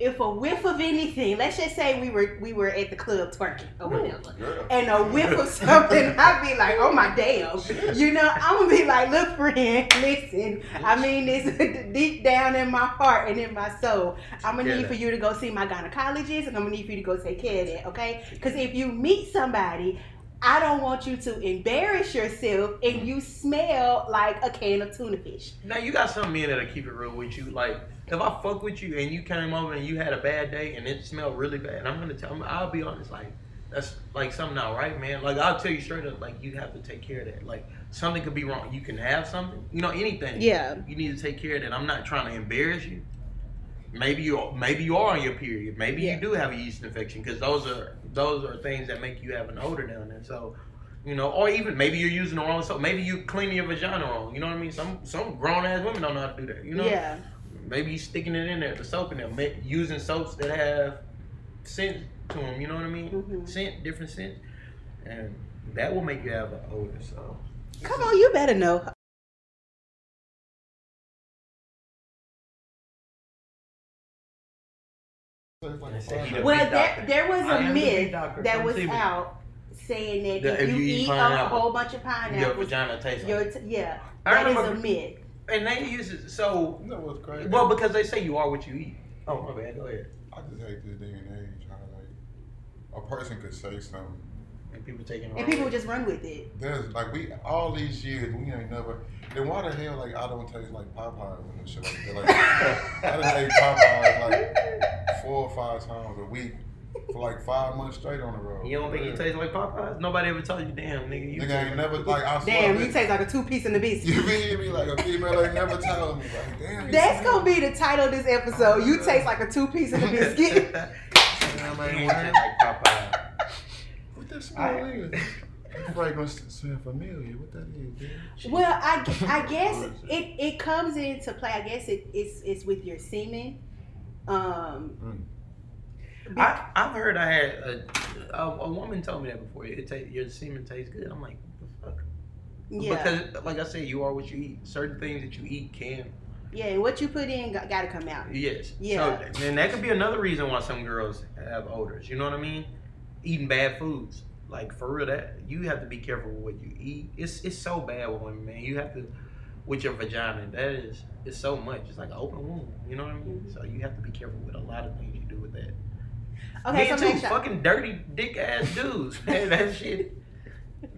if a whiff of anything, let's just say we were we were at the club twerking or whatever, Girl. and a whiff of something, I'd be like, oh my damn, you know, I'm gonna be like, look, friend, listen, I mean this is deep down in my heart and in my soul. I'm gonna need for you to go see my gynecologist, and I'm gonna need for you to go take care of that, okay? Because if you meet somebody, I don't want you to embarrass yourself and you smell like a can of tuna fish. Now you got some men that'll keep it real with you. Like if I fuck with you and you came over and you had a bad day and it smelled really bad, I'm gonna tell. I'll be honest, like that's like something not right, man. Like I'll tell you straight up, like you have to take care of that. Like something could be wrong. You can have something, you know, anything. Yeah. You need to take care of that. I'm not trying to embarrass you. Maybe you maybe you are on your period. Maybe Yeah. you do have a yeast infection because those are those are things that make you have an odor down there. So. You know, or even maybe you're using the wrong soap. Maybe you cleaning your vagina wrong. You know what I mean? Some some grown ass women don't know how to do that. You know? Yeah. Maybe you sticking it in there, the soap in there, using soaps that have scent to them. You know what I mean? Mhm. Scent, different scent, and that will make you have an odor. So Come on, you better know. He the Well, big there, doctor. there was I a am the big myth doctor. that Come was see me. out saying that That if, if you, you eat eat a pineapple, whole bunch of pineapple. Your pineapples, vagina tastes your like. t- yeah, I that is a myth. And they use it so. You know what's crazy? Well, because they say you are what you eat. Oh my bad. Go ahead. I just hate this day and age. How like a person could say something. And people taking. And people just run with it. There's like we all these years we ain't never. Then why the hell like I don't taste like Popeyes and shit like that? Like I done ate Popeyes like four or five times a week for like five months straight on the road. You don't think you taste like Popeyes? Nobody ever told you, damn nigga. You Nigga ain't never like I swear. Damn, you taste like a two piece in the biscuit. You feel me? Like a female ain't never told me. Like damn. That's smell- gonna be the title of this episode. You taste like a two piece in the biscuit. Damn, You ain't ain't taste like Popeyes. What that smell is? That fragrance smell familiar. What that is, dude? well, I, I guess it, it comes into play. I guess it, it's it's with your semen. Um, be- I, I've heard I had a, a, a woman told me that before. It taste, your semen tastes good. I'm like, what the fuck? yeah, Because, like I said, you are what you eat. Certain things that you eat can. yeah. And what you put in got, got to come out. Yes. Yeah. So, and that could be another reason why some girls have odors. You know what I mean? Eating bad foods. Like for real, that you have to be careful with what you eat. It's it's so bad with women, man. You have to with your vagina. That is it's so much. It's like an open wound. You know what I mean? Mm-hmm. So you have to be careful with a lot of things you do with that. Okay, Me so too. Fucking dirty dick ass dudes. man, that shit.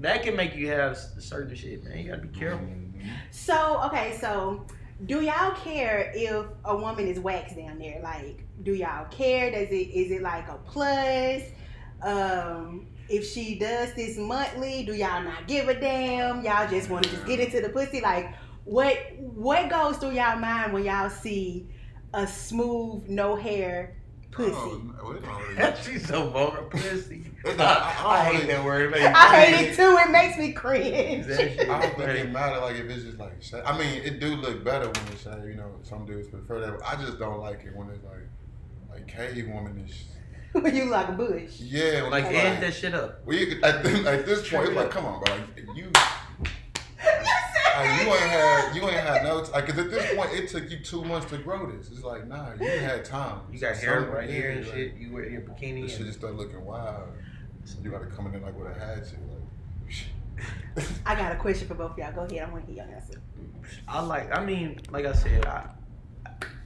That can make you have certain shit, man. You gotta be careful. Mm-hmm. So okay, so do y'all care if a woman is waxed down there? Like, do y'all care? Does it is it like a plus? Um, if she does this monthly, do y'all not give a damn? Y'all just want to just get into the pussy? Like, what what goes through y'all mind when y'all see a smooth, no hair pussy? Oh, well, really- She's so vulgar, pussy. It I, I I hate really- that word. man. I hate it too. It makes me cringe. That shit I don't think it matter like if it's just like sha- I mean it do look better when it's shaved, you know, some dudes prefer that. But I just don't like it when it's like like cave womanish. when you like a bush. Yeah, when Like, I'm end that shit up. well, you, at, this, at this point, it's like, come on, bro. Like, you, like, you ain't had, you ain't had no, like, cause at this point, it took you two months to grow this. It's like, nah, you ain't had time. You got So, hair right here and like, shit. You wear your bikini. This shit just start looking wild. You gotta come in like with a hatchet, like. I got a question for both of y'all. Go ahead. I want to hear your answer. I like. I mean, like I said, I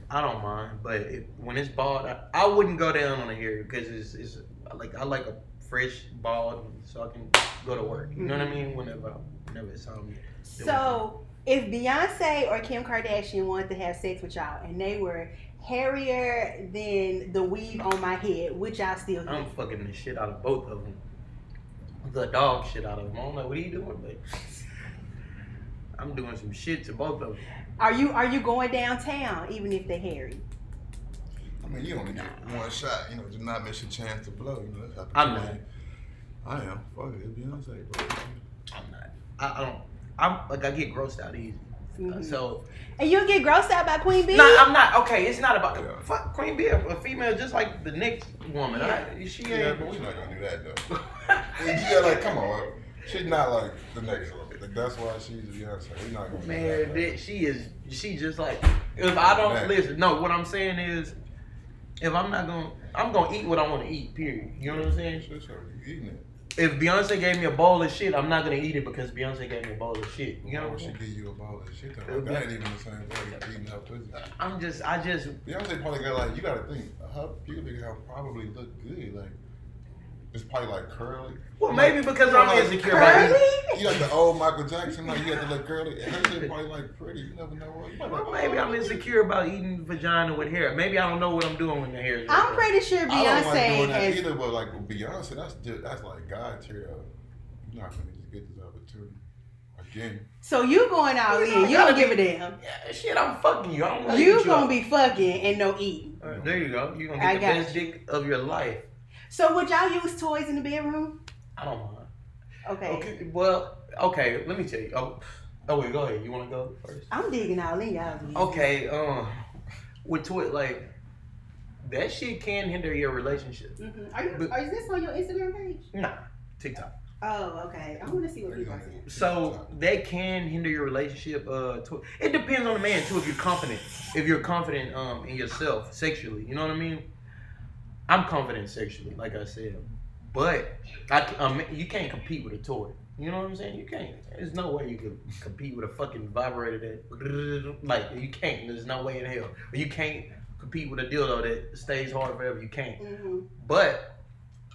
I don't mind, but it, when it's bald, I, I wouldn't go down on the hair because it's, it's like I like a fresh bald so I can go to work. You know what I mm-hmm. mean? Whenever whenever it's on. So, if Beyonce or Kim Kardashian wanted to have sex with y'all and they were hairier than the weave on my head, which y'all still do? I'm fucking the shit out of both of them. The dog shit out of them. I don't know what he doing, but I'm doing some shit to both of them. Are you are you going downtown even if they're hairy? I mean, you only get one shot, you know, do not miss your chance to blow. You know, that's I'm opportunity. I am. Fuck it, Beyonce, bro. I'm not. I, I don't. I'm like I get grossed out easy. Mhm. So And you'll get grossed out by Queen Bey? No, I'm not. Okay, it's not about Yeah. fuck Queen Bey, a female just like the next woman. I, she Yeah, ain't. but we're not gonna do that though. yeah, like, come on. She's not like the next one. That's why she's Beyonce. We're not gonna Man, that. she is. She just like. If I don't listen, no. What I'm saying is, if I'm not gonna, I'm gonna eat what I want to eat. Period. You know what I'm saying? Shit, sure, you eating it. If Beyonce gave me a bowl of shit, I'm not gonna eat it because Beyonce gave me a bowl of shit. You know what I'm would she saying? give you a bowl of shit though? That ain't even the same thing eating her pussy. I'm just. I just. Beyonce probably got like, you gotta think, her pubic hair probably look good. Like, it's probably like curly. Well, Like, maybe because I'm like, insecure about Curly? it. You like the old Michael Jackson, like you had to look curly. And her shit probably like pretty. You never know what. You might Well, like, maybe oh, I'm insecure about eating vagina with hair. Maybe I don't know what I'm doing with the hair. I'm pretty sure Beyonce. I don't like doing that has. either, but like Beyonce, that's just, that's like God tier. of, You're not gonna just get this opportunity again. So you going out You in? You don't give a damn. Yeah, shit, I'm fucking you. I don't wanna You eat gonna up. be fucking and no eating. Uh, there you go. You gonna I get the got best you. dick of your life. So would y'all use toys in the bedroom? I don't mind. Okay. Okay. Well, okay. Let me tell you. Oh, oh wait. Go ahead. You want to go first? I'm digging all in y'all. business. Okay. Um, with Twit, like that shit can hinder your relationship. Mm-hmm. Are you? But- Are, is this on your Instagram page? Nah, TikTok. Oh, okay. I want to see what people are saying. So that can hinder your relationship. Uh, tw- it depends on the man too. If you're confident, if you're confident um in yourself sexually, you know what I mean. I'm confident sexually, like I said. But I, um, you can't compete with a toy. You know what I'm saying? You can't. There's no way you can compete with a fucking vibrator that, like, you can't. There's no way in hell. You can't compete with a dildo that stays hard forever. You can't. hmm But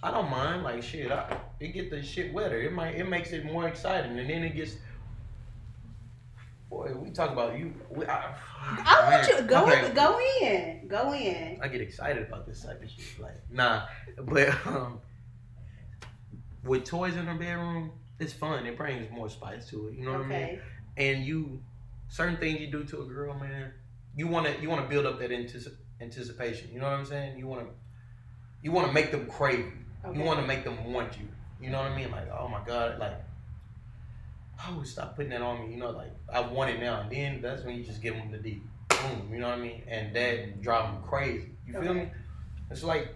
I don't mind. Like shit, I, it get the shit wetter. It might. It makes it more exciting, and then it gets. Boy, we talk about you. We, I, I want you go Okay. go in, go in. I get excited about this type of shit. Like, nah, but um, with toys in the bedroom, it's fun. It brings more spice to it. You know what I mean? Okay. And you, certain things you do to a girl, man, you want to you want to build up that antici- anticipation. You know what I'm saying? You want to you want to make them crave you. Okay. You want to make them want you. You know what I mean? Like, oh my god, like. Oh, stop putting that on me. You know, like I want it now, and then that's when you just give them the D. Boom. You know what I mean? And that drive them crazy. You feel Okay. me? It's like,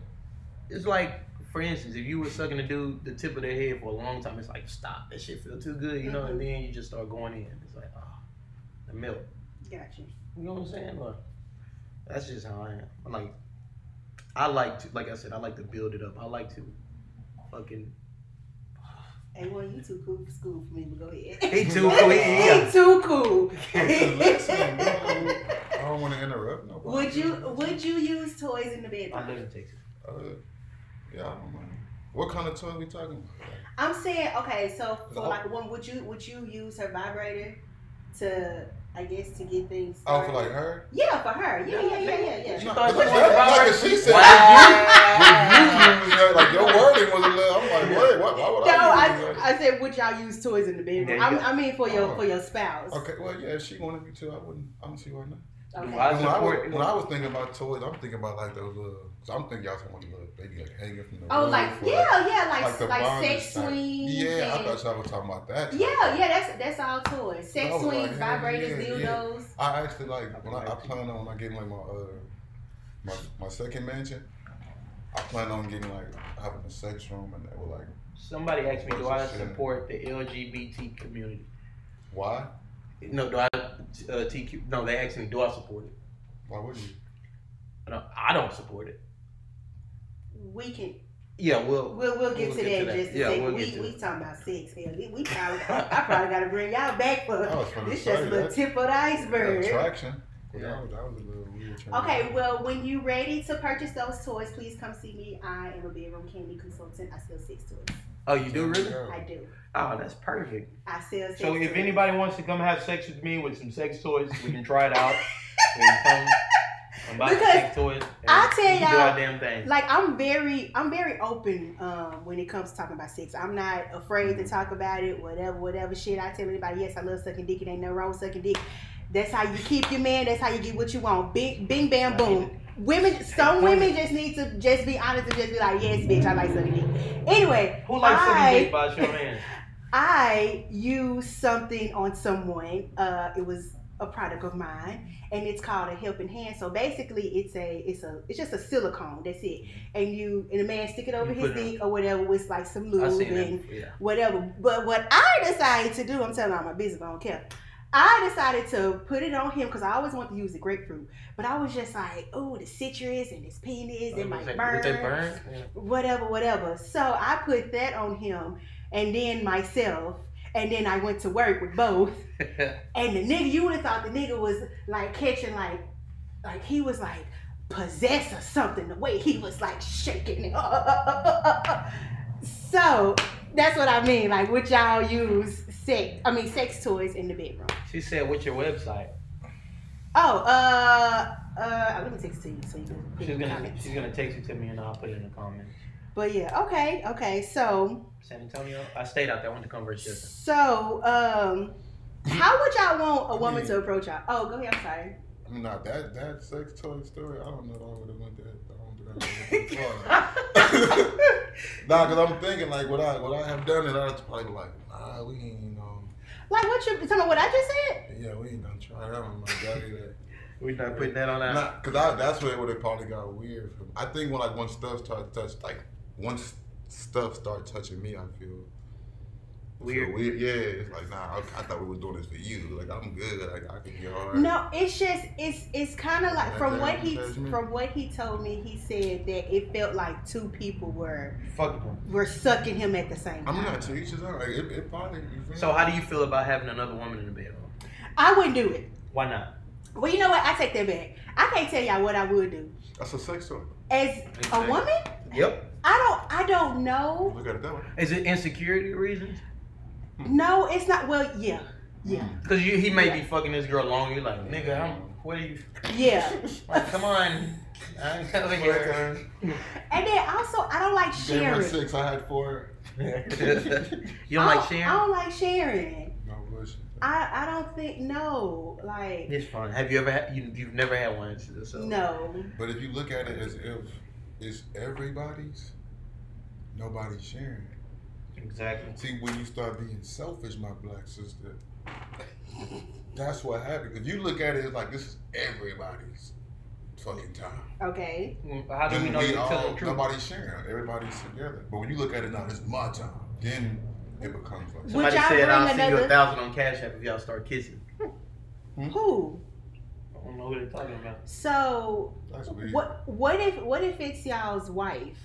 it's like, for instance, if you were sucking a dude the tip of their head for a long time, it's like stop. That shit feel too good, you know. And mm-hmm. then you just start going in. It's like, oh, the milk. Got you. You know what I'm saying? Or that's just how I am. I'm like, I like to, like I said, I like to build it up. I like to fucking. Hey, well, you too cool for school for me, but go ahead. He too cool. He- He too cool. Listen, I don't want to interrupt nobody. would you would you use toys in the I bedroom? live in Texas. Uh, yeah, I don't mind. What kind of toy we talking about? I'm saying okay, so for like one, would you would you use her vibrator to I guess to get things? Oh, started? for like her? Yeah, for her. Yeah, yeah, yeah, yeah, yeah. She No, thought like, you like, like she said, Wow. you use her, like your wording was a little. I'm like, wait, what? Why would No, I? use I. I said would y'all use toys in the bedroom? I. I mean for your Oh. for your spouse. Okay, well, yeah, if she wanted me to, I wouldn't. I don't see why not. Okay. I When I, was, when I was thinking about toys, I'm thinking about like those little. Cause I'm thinking y'all talking about the little baby like hanging from the Oh, like or, yeah, yeah, like like the like, sex type. swings. Yeah, I and- thought y'all were talking about that. type. Yeah, yeah, that's that's all toys. Sex I swings, like, vibrators, yeah, yeah. dildos. I actually like when I, I plan on when I get like my uh my my second mansion. I plan on getting like having a sex room and they were like Somebody asked me, do I support the LGBT community? why? No, do I? Uh, TQ? No, they asked me, do I support it? Why would you? I don't, I don't support it. We can Yeah, well, we'll we'll get We'll to get that to just that. a Yeah, second. we'll we get to we it. talking about sex. Hell, we we probably I probably got to bring y'all back for. I This say just the that. tip of the iceberg. Attraction. Yeah. That was, a little weird. Okay, well, when you're ready to purchase those toys, please come see me. I am a bedroom candy consultant. I sell sex toys. oh, you do really? I do. Oh, that's perfect. I sell sex So if anybody wants to come have sex with me with some sex toys, we can try it out. we can come and buy some Because sex toys. and I tell we can do y'all, damn thing. like I'm very I'm very open um, when it comes to talking about sex. I'm not afraid to talk about it, whatever, whatever shit. I tell anybody, yes, I love sucking dick. It ain't no wrong with sucking dick. That's how you keep your man. That's how you get what you want. Bing, bing, bam, boom. Women, some women just need to just be honest and just be like, yes, bitch, I like sucking dick. Anyway, Who likes I- sucking dick by show man? I used something on someone. Uh, it was a product of mine, and it's called a helping hand. So basically, it's a it's a it's just a silicone. That's it. And you and a man stick it over You his dick or whatever with like some lube and. Yeah. whatever. But what I decided to do, I'm telling all my business, I don't care. I decided to put it on him because I always want to use the grapefruit, but I was just like, oh, the citrus and his penis, it might burn burn? Yeah. whatever, whatever. So I put that on him and then myself. And then I went to work with both. And the nigga, you would have thought the nigga was like catching like, like he was like possessed or something. The way he was like shaking it. So that's what I mean. Like, would y'all use sex? I mean, sex toys in the bedroom? she said, "What's your website?" Oh, uh, uh, let me text it to you so you can. She's gonna she's gonna text it to me and I'll put it in the comments. But yeah, okay, okay. So, San Antonio. I stayed out there. I went to Converse yesterday. So, um, how would y'all want a woman to approach y'all? Oh, go ahead. I'm sorry. I mean, not that that sex toy story. I don't know if I would have went that. I don't think I would've went that far. nah, cause I'm thinking like what I what I have done, and I was probably like, nah, we ain't you know, Like what you? Tell me what I just said. yeah, we ain't gonna try that one. Like that. We're not putting that on our. Nah, cause I, that's where it would have probably got weird. For me. I think when like once stuff starts touch, like once stuff start touching me, I feel Weird. So weird. Yeah, it's like nah. I, I thought we were doing this for you. Like I'm good. Like I can get hard. No, it's just it's it's kind of like Like from what he judgment? from what he told me. He said that it felt like two people were Fuck them. were sucking him at the same time. I'm not to each his own. Like it, it probably. So how do you feel about having another woman in the bedroom? I wouldn't do it. Why not? Well, you know what? I take that back. I can't tell y'all what I would do That's a sex toy. as a woman. Yep. I don't. I don't know. Look at it that way. Is it insecurity reasons? No, it's not. Well, yeah, yeah, hmm. Because he may be fucking this girl long. You're like, nigga, I'm, what are you? yeah. Like, come on. I ain't over here. And then also, I don't like Gave her sharing. six. I had four. you don't I like I don't like sharing. No bullshit. I I don't think no. Like It's fun. Have you ever had? You, you've never had one. So. no. But if you look at it as if it's everybody's, nobody's sharing. Exactly. See, when you start being selfish, my black sister, that's what happens. If you look at it as like this is everybody's fucking time. Okay. Well, How do we Then know we you're telling all, the truth? nobody's sharing. Everybody's together. But when you look at it now, it's my time. Then it becomes like Somebody said I'll send you a thousand on Cash App if y'all start kissing. Who? I don't know what they're talking about. So that's weird. what what if what if it's y'all's wife?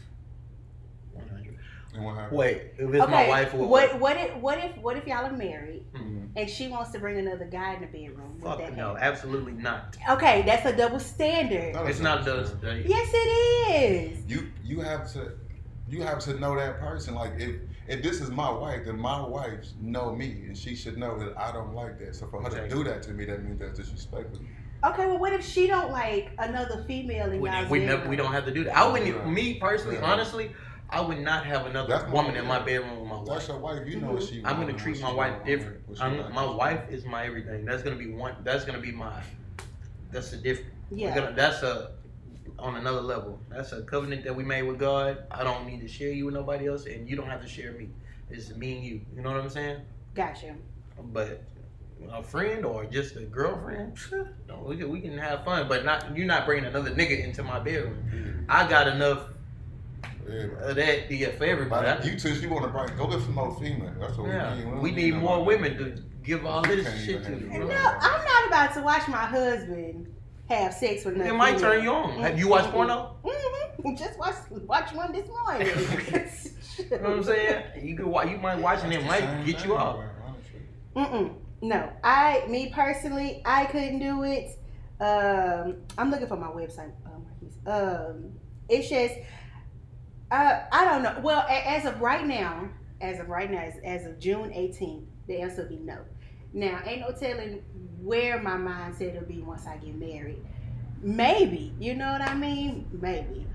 And what happened? Wait, if it's my wife or what what if what if what if y'all are married Mhm. and she wants to bring another guy in the bedroom? Would Fuck that no, happen? absolutely not. Okay, that's a double standard. Not It's not those. They, Yes, it is. You you have to you have to know that person. Like if if this is my wife, then my wife know me, and she should know that I don't like that. So for her to Exactly. do that to me, that means that's disrespectful. Okay, well, what if she don't like another female in we, y'all's we, bedroom? never, we don't have to do that. I wouldn't. Yeah. Me personally, Yeah. honestly, I would not have another That's woman in my bedroom with my That's wife. your wife. You know what she. I'm gonna treat my wife don't different. I'm, like. my wife is my everything. That's gonna be one. That's gonna be my. That's a different. Yeah. Gonna, that's a on another level. That's a covenant that we made with God. I don't need to share you with nobody else, and you don't have to share me. It's me and you. You know what I'm saying? Gotcha. But a friend or just a girlfriend, no, we can we can have fun, but not you're not bringing another nigga into my bedroom. I got enough Yeah. of that yeah, for everybody. But you two, she want to bring. Go get some more female. That's what yeah, we need. don't we need no more women to give all this shit to. handle No, You it. know? I'm not about to watch my husband have sex with another It might female. turn you on. Have you watched porno? Mm-hmm. Just watch watch one this morning. You know what I'm saying? You could watch. You might watch and it might get you off. Mm-mm. No, I, me personally, I couldn't do it. Um, I'm looking for my website. Um, um, it's just, uh, I don't know. Well, as of right now, as of right now, as, as of June 18th, the answer will be no. Now, ain't no telling where my mindset will be once I get married. Maybe, you know what I mean? Maybe.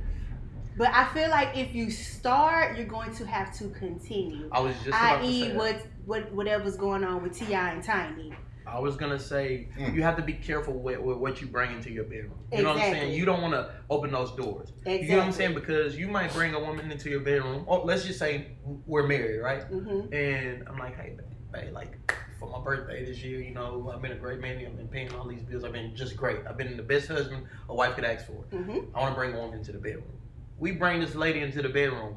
But I feel like if you start, you're going to have to continue. I was just about to I.e., say that. What what whatever's going on with T.I. and Tiny. I was gonna say Mm. you have to be careful with, with what you bring into your bedroom. You know what I'm saying? You don't want to open those doors. Exactly. You know what I'm saying? Because you might bring a woman into your bedroom. Or let's just say we're married, right? hmm And I'm like, hey, babe, like for my birthday this year, you know, I've been a great man. I've been paying all these bills. I've been just great. I've been the best husband a wife could ask for. hmm I want to bring a woman into the bedroom. We bring this lady into the bedroom.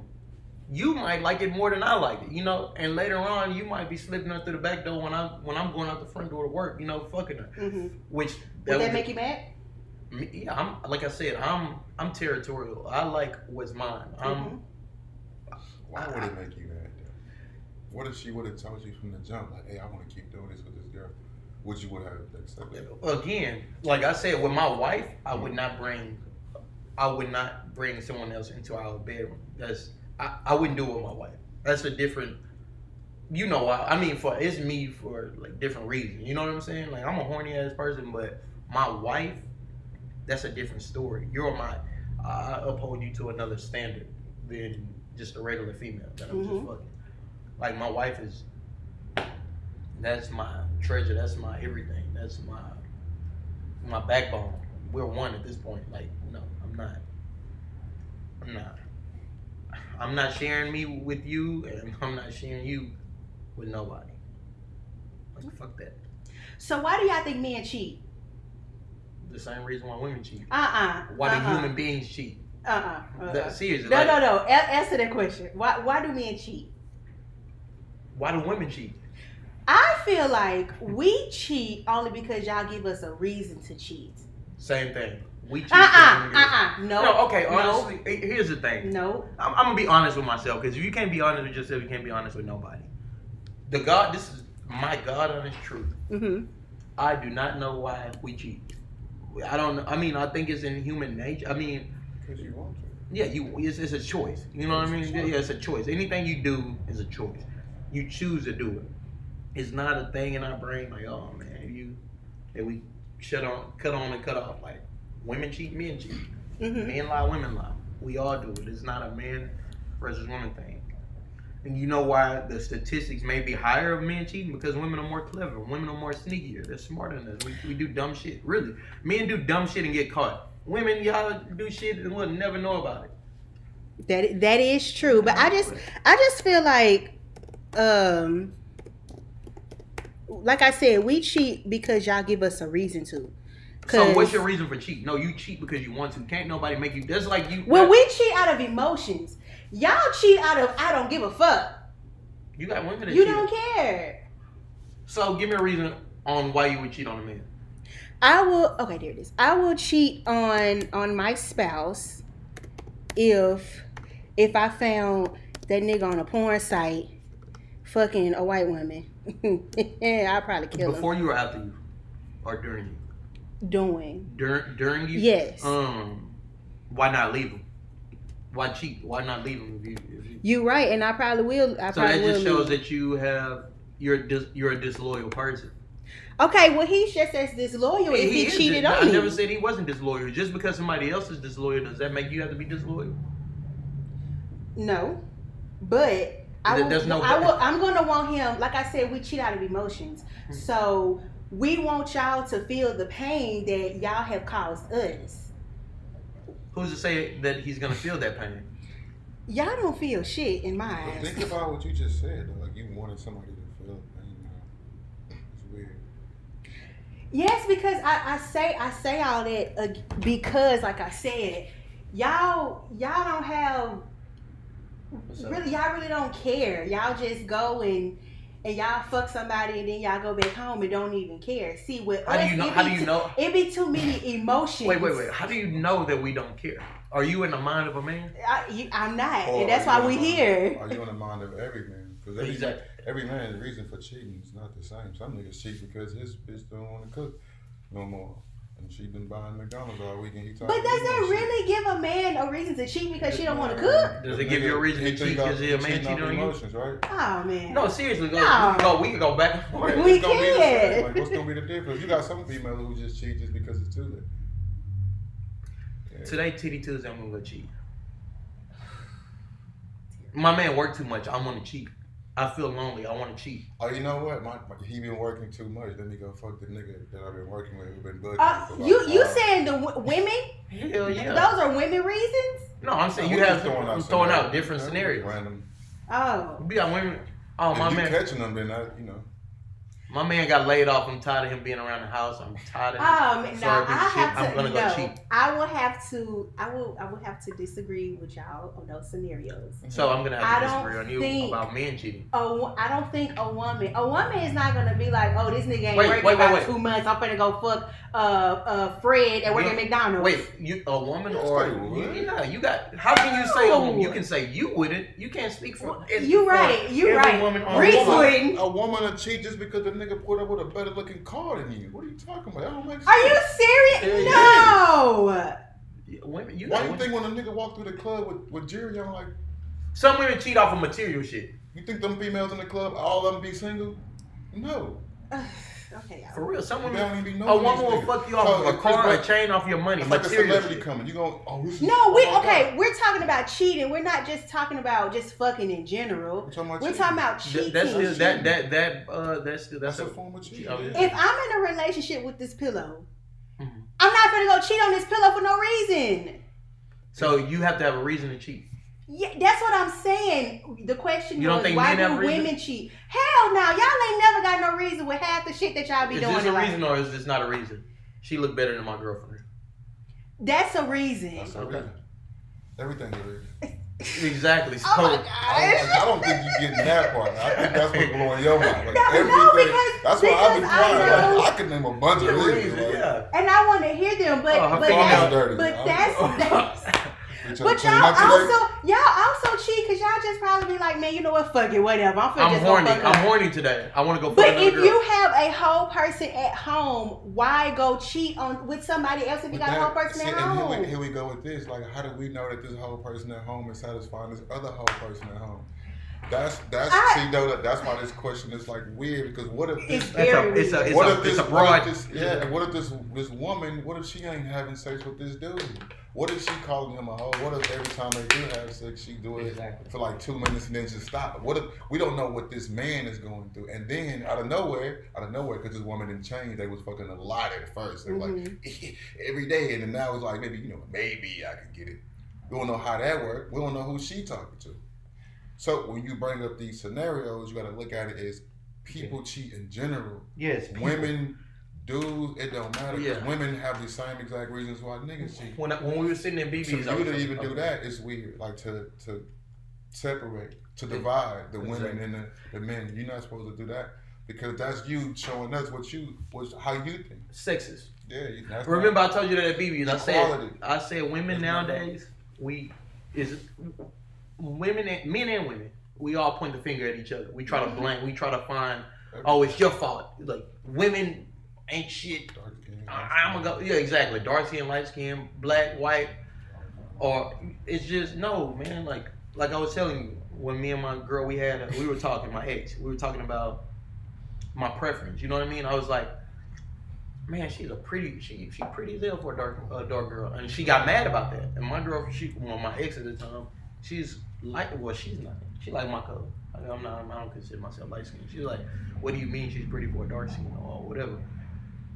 You might like it more than I like it, you know. And later on, you might be slipping her through the back door when I'm when I'm going out the front door to work, you know, fucking her. hmm Which Would that would- make you mad? me- yeah, I'm like I said, I'm I'm territorial. I like what's mine. I'm Mhm. Why would it make you mad? though? What if she would have told you from the jump, like, "Hey, I want to keep doing this with this girl"? Would you would have accepted? it? again, like I said, with my wife, I would not bring, I would not bring someone else into our bedroom. That's I, I wouldn't do it with my wife. That's a different, you know. why? I mean, for it's me for like different reasons. You know what I'm saying? Like I'm a horny ass person, but my wife, that's a different story. You're my, I uphold you to another standard than just a regular female that I'm Mhm. just fucking. Like my wife is that's my treasure. That's my everything. That's my my backbone. We're one at this point. Like, no, I'm not. I'm not. I'm not sharing me with you, and I'm not sharing you with nobody. Like, mm. fuck that. So why do y'all think men cheat? The same reason why women cheat. Uh-uh. Why do uh-uh. human beings cheat? Uh-uh. uh-uh. That, seriously. No, like, no, no. A- answer that question. Why why do men cheat? Why do women cheat? I feel like we cheat only because y'all give us a reason to cheat. Same thing. We cheat. Uh uh because uh uh. No. No, okay. No. Honestly, he- here's the thing. No. I'm, I'm gonna be honest with myself because if you can't be honest with yourself, you can't be honest with nobody. The God, this is my God honest truth. Mm-hmm. I do not know why we cheat. I don't. know. I mean, I think it's in human nature. I mean, Because you want to. yeah, you. It's, it's a choice. You know what I mean? It's a Yeah, it's a choice. Anything you do is a choice. You choose to do it. It's not a thing in our brain like, oh man, you that we shut on, cut on, and cut off. Like women cheat, men cheat. Mm-hmm. Men lie, women lie. We all do it. It's not a man versus woman thing. And you know why the statistics may be higher of men cheating? Because women are more clever. Women are more sneakier. They're smarter than us. We, we do dumb shit. Really. Men do dumb shit and get caught. Women, y'all do shit and we'll never know about it. That that is true, but I just I just feel like um like I said, we cheat because y'all give us a reason to. So what's your reason for cheating? No, you cheat because you want to. Can't nobody make you. That's like you. When uh, we cheat out of emotions, y'all cheat out of I don't give a fuck. you got women that You cheat. don't care. So give me a reason on why you would cheat on a man. I will okay, there it is. I will cheat on on my spouse if if I found that nigga on a porn site fucking a white woman. I'll probably kill him Before you or after you, or during you. Doing. During during you. Yes. Um, why not leave him? Why cheat? Why not leave him? If you, if you... You right, and I probably will. I probably So probably that just shows leave. that you have you're a dis, you're a disloyal person. Okay, well he's just as disloyal if he, is cheated dis- on I me. never said he wasn't disloyal. Just because somebody else is disloyal, does that make you have to be disloyal? No, but I will, no I will, I'm gonna want him. Like I said, we cheat out of emotions. Hmm. So we want y'all to feel the pain that y'all have caused us. Who's to say that he's gonna feel that pain? Y'all don't feel shit in my But eyes. think about what you just said. Though. Like you wanted somebody to feel pain. You? It's weird. Yes, because I, I say I say all that uh, because, like I said, y'all y'all don't have really y'all really don't care. Y'all just go and and y'all fuck somebody and then y'all go back home and don't even care. See, with How do us, you know? it How be do you too- know? It be too many emotions. Wait, wait, wait. How do you know that we don't care? Are you in the mind of a man? I, you, I'm not, Or and that's why we in here. Are you in the mind of every man? Because every, Exactly. every man's reason for cheating is not the same. Some niggas cheat because his bitch don't want to cook no more. And she been buying McDonald's all weekend. He But does that really give a man a reason to cheat because she don't want to cook? Does it give you a reason to cheat 'cause he a man cheating on you? emotions, right? Oh man. No, seriously. Go, No. We can go. We can go back and forth. We It's gonna be the same. can. Like, what's gonna be the difference? You got some female who just cheat just because it's Tuesday. Yeah. Today, Titty Tuesday, I'm gonna go cheat. My man worked too much. I'm gonna cheat. I feel lonely. I want to cheat. Oh, you know what? My, my, he been working too much. Let me go fuck the nigga that I've been working with who been budgeting. Uh, for about you you five- saying the w- women? Hell yeah. Those are women reasons? No, I'm saying No, you have just I'm throwing out different you scenarios. Random. Oh. We got women. Oh, If my you man. catching them, then I, you know. My man got laid off. I'm tired of him being around the house. I'm tired of him. Um, Sorry, now piece I of shit. to. I'm gonna go have to. I will. I will have to disagree with y'all on those scenarios. So I'm gonna I have to don't disagree on you think- about men cheating. A, wo- I don't think a woman. A woman is not gonna be like, oh, this nigga ain't Wait, working wait, wait, about wait. two months. I'm finna go fuck uh uh Fred and work You- at McDonald's. Wait, you a woman Yes, or they you, yeah? You got. How can you say a woman? You can say you wouldn't. You can't speak for. You for right, you every right. Woman on Reese woman. A woman to cheat just because the nigga put up with a better looking car than you. What are you talking about? That don't make sense. Are you serious? Yeah, No. Yeah, Women, you Why got you think when a nigga walk through the club with, with jewelry on, like, Some women cheat off of material shit. you think them females in the club, all of them be single? No. okay. For real, some women. don't even be A knowing woman these will niggas. fuck you off So, of a car, Chris a chain off your money, It's like a material celebrity shit. coming. You going, oh, this is. No, we oh okay. God. We're talking about cheating. We're not just talking about just fucking in general. We're talking about We're cheating. talking about Th- cheating. That's still that cheating. that that uh that's still that's, That's a a form of cheating. Oh, yeah. If I'm in a relationship with this pillow, Mhm. I'm not gonna go cheat on this pillow for no reason. So you have to have a reason to cheat. Yeah, that's what I'm saying. The question You don't was, think why do a reason? women cheat? Hell no, y'all ain't never got no reason with half the shit that y'all be Is doing. Is this in a life. reason or is this not a reason? She looked better than my girlfriend. That's a reason. That's a Okay. reason. Everything's a reason. Exactly. So Oh my I don't. I don't think you're getting that part. I think that's what's blowing your mind. Like No, no, everything. because- that's why I've been because I quiet. Like, I could name a bunch of reasons. reason, Like, yeah. And I want to hear them, but Oh, but that's, dirty. but that's, that's bitch, but y'all up today? also y'all also cheat because y'all just probably be like, man, you know what? Fuck it, whatever. I'm, finna I'm just horny. Go fuck I'm her." horny today. I want to go. fuck But if girl. you have a whole person at home, why go cheat on with somebody else if you But got a whole person see, at and home? Here we, here we go with this. Like, how do we know that this whole person at home is satisfying this other whole person at home? That's that's I- see though that, that's why this question is like weird because what if this It's a, it's a, it's what a, if this it's a what if this yeah and what if this this woman what if she ain't having sex with this dude? What if she calling him a hoe? What if every time they do have sex she do it Exactly. for like two minutes and then just stop? What if we don't know what this man is going through? And then out of nowhere, out of nowhere, because this woman didn't change, they was fucking a lot at first. They were like mm-hmm. every day, and then now it's like maybe you know maybe I could get it. We don't know how that worked. We don't know who she talking to. So when you bring up these scenarios, you got to look at it as people cheat in general. Yes. Women, dudes, it don't matter. 'cause Yeah. women have the same exact reasons why niggas cheat. When, I, when we were sitting in BB's, So you to even do that, it's weird. Like to to separate, to divide the women and the, the men. You're not supposed to do that because that's you showing us what you was how you think. Sexist. Yeah, that's Remember, not, I told you that at BB's. I said, I said, women nowadays, we is women, and, men and women. We all point the finger at each other. We try to Mm-hmm. blame. We try to find, oh, it's your fault. Like women ain't shit. I, I'm gonna go. Yeah, exactly. Dark skin, light skin, black, white, or it's just no, man. Like, like I was telling you, when me and my girl we had, we were talking. My ex, we were talking about my preference. You know what I mean? I was like, man, she's a pretty, she she pretty as hell for a dark, uh, dark girl, and she got mad about that. And my girl, she, well, my ex at the time, she's like, well, she's not. She like my color. Like, I'm not. I don't consider myself light skin. She's like, what do you mean she's pretty for a dark skin or whatever?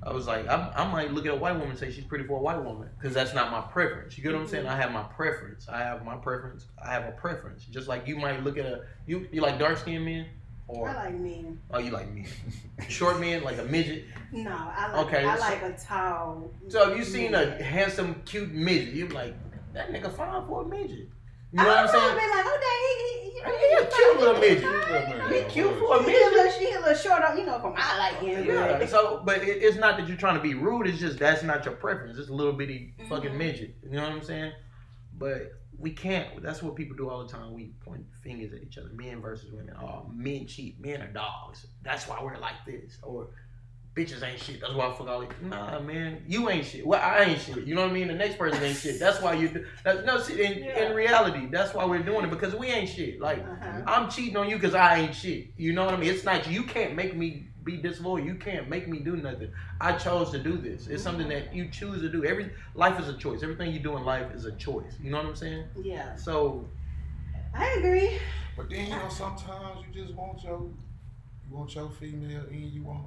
I was like, I, I might look at a white woman and say she's pretty for a white woman because that's not my preference. You get what I'm saying? Mm-hmm. I have my preference. I have my preference. I have a preference. Just like you might look at a you you like dark skinned men or I like men. oh you like men, short men like a midget. No, I like Okay, I so- like a tall. So if you seen a handsome cute midget, you're like that nigga fine for a midget. You I know what I'm saying? Be like, oh dang, he, he, he, He a cute little midget. Yeah, He cute for a He a midget. little, she a little short, on, you know, for my liking. Yeah. but- So, but it, it's not that you're trying to be rude. It's just that's not your preference. It's a little bitty fucking Mhm. midget. You know what I'm saying? But we can't. That's what people do all the time. We point fingers at each other. Men versus women. Oh, men cheat. Men are dogs. That's why we're like this. Or bitches ain't shit. That's why I fuck all these. Nah, man, you ain't shit. Well, I ain't shit. You know what I mean? The next person ain't shit. That's why you. do That's, no, see, in, Yeah. in reality, that's why we're doing it because we ain't shit. Like. Uh-huh. I'm cheating on you because I ain't shit. You know what I mean? It's not you can't make me be disloyal. You can't make me do nothing. I chose to do this. It's something that you choose to do. Every life is a choice. Everything you do in life is a choice. You know what I'm saying? Yeah, So I agree. But then you know sometimes you just want your you want your female and you want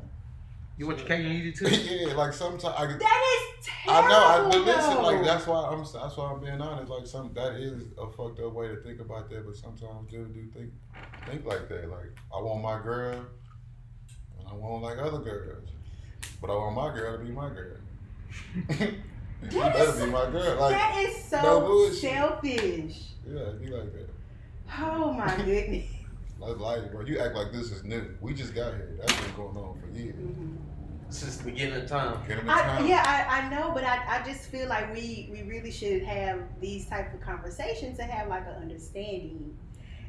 you want your cake and eat it too. yeah like sometimes I, That is terrible. I know I, but listen though. like that's why I'm that's why I'm being honest like some that is a fucked up way to think about that but sometimes dudes do think think like that like I want my girl and I want like other girls but I want my girl to be my girl. you That better is- be my girl like that is so no bullshit. selfish. yeah it be like that. Oh my goodness. That's life, bro. You act like this is new. We just got here. That's been going on for years. Mhm. Since the beginning of time. Get him in I, yeah, I, I know, but I, I just feel like we, we really should have these type of conversations to have like an understanding.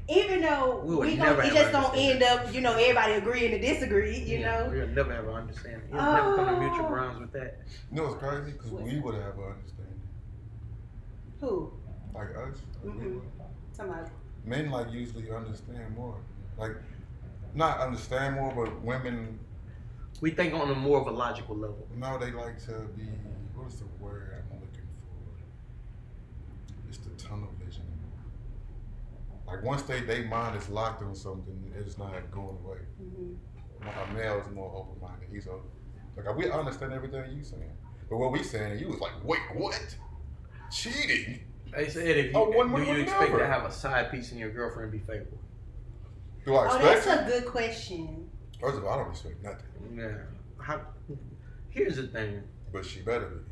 Even though We we gonna, it just don't end up, you know, everybody agreeing to disagree, you Yeah, know. We'll never have an understanding. We'll never come to mutual Oh. grounds with that. You know what's crazy? Because we would have an understanding. Who? Like us. Like we Mhm. Somebody. Men like usually understand more. Like not understand more, but women We think on a more of a logical level. no, they like to be what is the word I'm looking for? It's the tunnel vision. Like once they they mind is locked on something, it's not going away. hmm My male is more open minded. He's open. Like we understand everything you saying, but what we saying, you was like, wait, what? Cheating? They said if you Oh, one do would you expect never. to have a side piece and your girlfriend be faithful? Do I Oh, that's it? a good question. First of all, I don't expect nothing, Yeah. How, here's the thing. but she better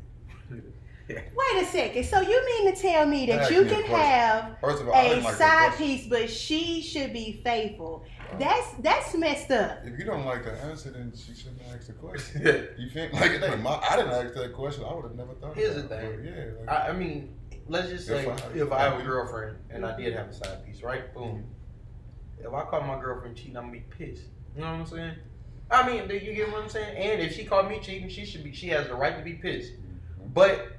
be. Wait a second. So you mean to tell me that Ask you can have First of all, I a didn't like side piece, but she should be faithful? Uh, that's that's messed up. If you don't like the answer, then she shouldn't ask the question. You feel like it ain't my. I didn't ask that question. I would have never thought. Here's of the that. thing. But yeah. Like, I, I mean, let's just say If I- if I have a girlfriend and I did mm-hmm. have a side piece, right? Boom. If I caught my girlfriend cheating, I'm gonna be pissed. You know what I'm saying? I mean, you get what I'm saying? And if she caught me cheating, she should be. She has the right to be pissed. But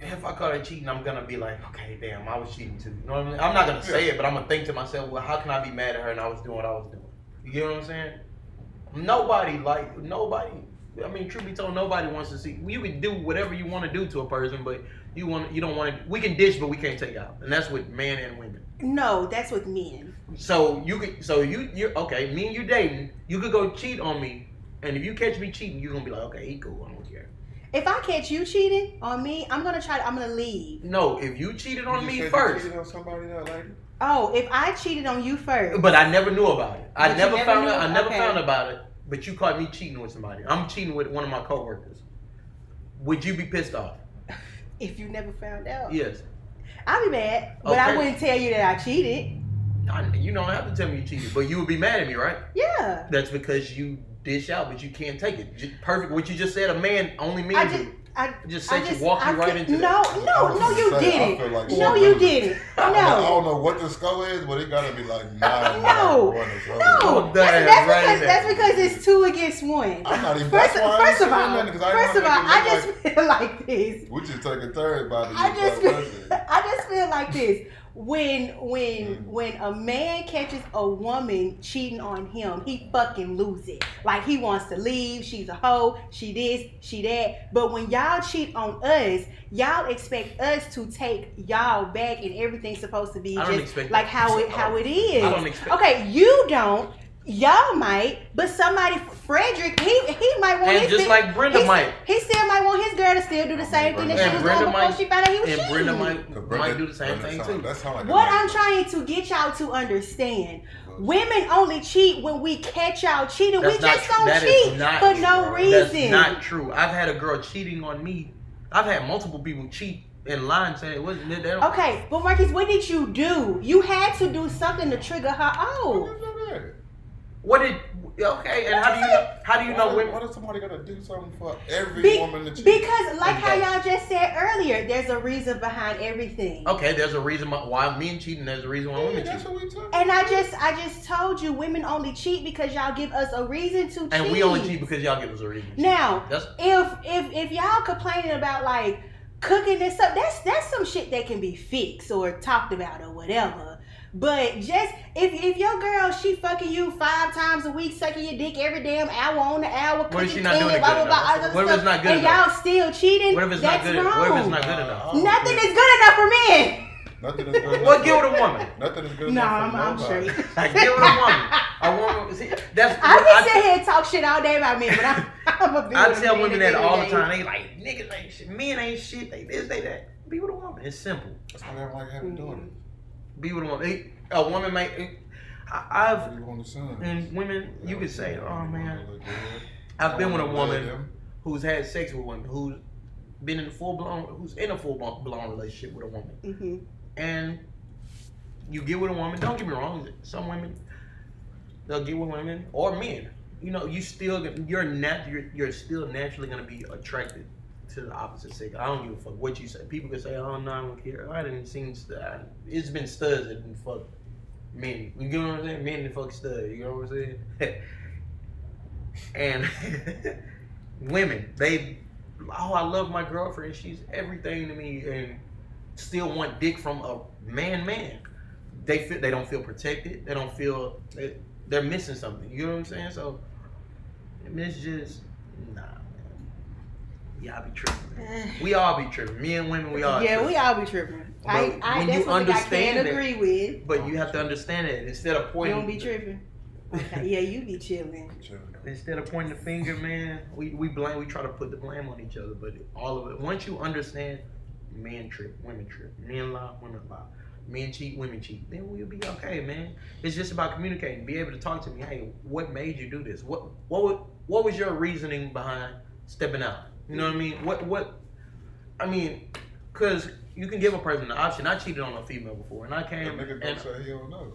if I caught her cheating, I'm gonna be like, okay, damn, I was cheating too. You know what I mean? I'm not gonna say it, but I'm gonna think to myself, well, how can I be mad at her and I was doing what I was doing? You get what I'm saying? Nobody like nobody. I mean, truth be told, nobody wants to see. You can do whatever you want to do to a person, but you want you don't want to. We can dish, but we can't take out, and that's with men and women. No, that's with men. So you could, so you you're okay. Me and you dating, you could go cheat on me, and if you catch me cheating, you're gonna be like, okay, he cool, I don't care. If I catch you cheating on me, I'm gonna try. To, I'm gonna leave. No, if you cheated on You me said you first, cheated on somebody that lady? Oh, if I cheated on you first, but I never knew about it. I never, never found knew? out. I never Okay. found about it. But you caught me cheating with somebody. I'm cheating with one of my coworkers. Would you be pissed off? if you never found out, Yes. I'd be mad. But I wouldn't tell you that I cheated. I, you don't have to tell me you cheated, but you would be mad at me, right? Yeah. That's because you dish out, but you can't take it. Ju- Perfect. What you just said, a man only men I do. just, I Just I just you, walk you right feel- into no, that. no, no, you gonna say, I didn't. feel like no, you didn't. No. I don't know what the score is, but it gotta be like nine. No. nine, one or something. No, Oh, that's, that's right because that's because it's two against one. I'm not even. First, that's why first of all, nothing, 'cause I first of all, I just look feel like this. we just take a third by the I just feel. I just feel like this. When when Mm. when a man catches a woman cheating on him, he fucking lose it. Like he wants to leave. She's a hoe. She this. She that. But when y'all cheat on us, y'all expect us to take y'all back, and everything's supposed to be just like how it how it is. I don't expect Okay, you don't. Y'all might, but somebody, Frederick, he he might want And his just bitch- like Brenda he, might. He still might want his girl to still do the oh, same thing that she was Brenda doing before might- she found out he was And cheating. Brenda might, 'Cause might Brenda- do the same Brenda thing sound- too. That sound like What I'm girl. trying to get y'all to understand, women only cheat when we catch y'all cheating. That's we not just don't cheat for true. no reason. That's not true. I've had a girl cheating on me. I've had multiple people cheat in line saying it wasn't. They don't, Okay, but Marcus, what did you do? You had to do something to trigger her oh. off. What did? Okay, and how do you know? How do you know why, women? why somebody gotta do something for every Be- woman that cheat? because, like how y'all just said earlier, there's a reason behind everything. Okay, there's a reason why- why men cheating. There's a reason why yeah, women that's cheat. what we talking And I just, I just told you, women only cheat because y'all give us a reason to cheat. And we only cheat because y'all give us a reason. to cheat. Now, That's if if if y'all complaining about like cooking and stuff, that's that's some shit that can be fixed or talked about or whatever. But just if if your girl she fucking you five times a week, sucking your dick every damn hour on the hour, What if cooking, she not doing cleaning, it blah good blah blah, enough? What if stuff, it's not good and enough? y'all still cheating, what if it's that's not good? wrong. What if it's not good Uh, enough? uh, Nothing is good enough for men. Nothing is good. What give with a woman? Nothing is good No, enough I'm, I'm nobody. straight. Like give with a woman. A woman. See, that's. I I, can sit here and talk shit all day about men, but I'm, I'm a big I tell men women that the all end the time. They like niggas ain't shit. Men ain't shit. They this, they that. Be with a woman. It's simple. That's why they don't like having daughters. Be with a woman. A woman may. It, I, I've They want the sons. and women. You could say, oh man. to look good. I've been with a woman who's had sex with one who's been in full blown who's in a full blown relationship with a woman. Mhm. and you get with a woman. Don't get me wrong. Some women they'll get with women or men. You know, you still you're nat you're, you're still naturally gonna be attracted to the opposite sex. I don't give a fuck what you say. People can say, "Oh no, I don't care." I didn't seen st- I- It's been studs that didn't fuck men. You get what I'm saying? Men that fuck studs. You know what I'm saying? and women, they, oh, I love my girlfriend. She's everything to me, and still want dick from a man, man. They feel they don't feel protected. They don't feel they, they're missing something. You know what I'm saying? So I mean, it's just nah. Y'all be tripping. Man. Eh. We all be tripping. Me and women, we all. yeah, tripping. we all be tripping. I, But I when that's you one thing I understand can that- agree with. But you have to understand it. Instead of You pointing, don't be tripping. Okay, yeah, you be chilling. Chilling. instead of pointing the finger, man, we, we blame. We try to put the blame on each other. But all of it. Once you understand, men trip, women trip, men lie, women lie. Men cheat, women cheat. Then we'll be okay, man. It's just about communicating. Be able to talk to me. Hey, what made you do this? What what what was your reasoning behind stepping out? You know what I mean? What what? I mean, cause you can give a person the option. I cheated on a female before, and I That came nigga and don't say he don't know.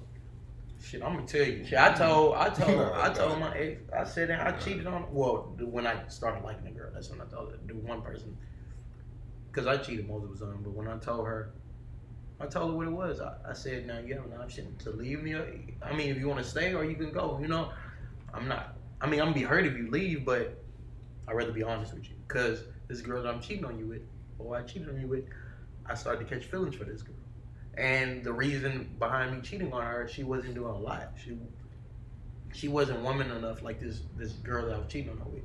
shit. I'm gonna tell you. Shit, I told I told No, I told no. my ex. I said that I cheated on. Well, when I started liking a girl, that's when I told her. Do one person. Cause I cheated most of the time, but when I told her. I told her what it was. I, I said, now you have an option to leave me. I mean, if you want to stay or you can go. You know, I'm not. I mean, I'm gonna be hurt if you leave, but I'd rather be honest with you. Cause this girl that I'm cheating on you with, or I cheated on you with, I started to catch feelings for this girl. And the reason behind me cheating on her, she wasn't doing a lot. She she wasn't woman enough like this this girl that I was cheating on her with.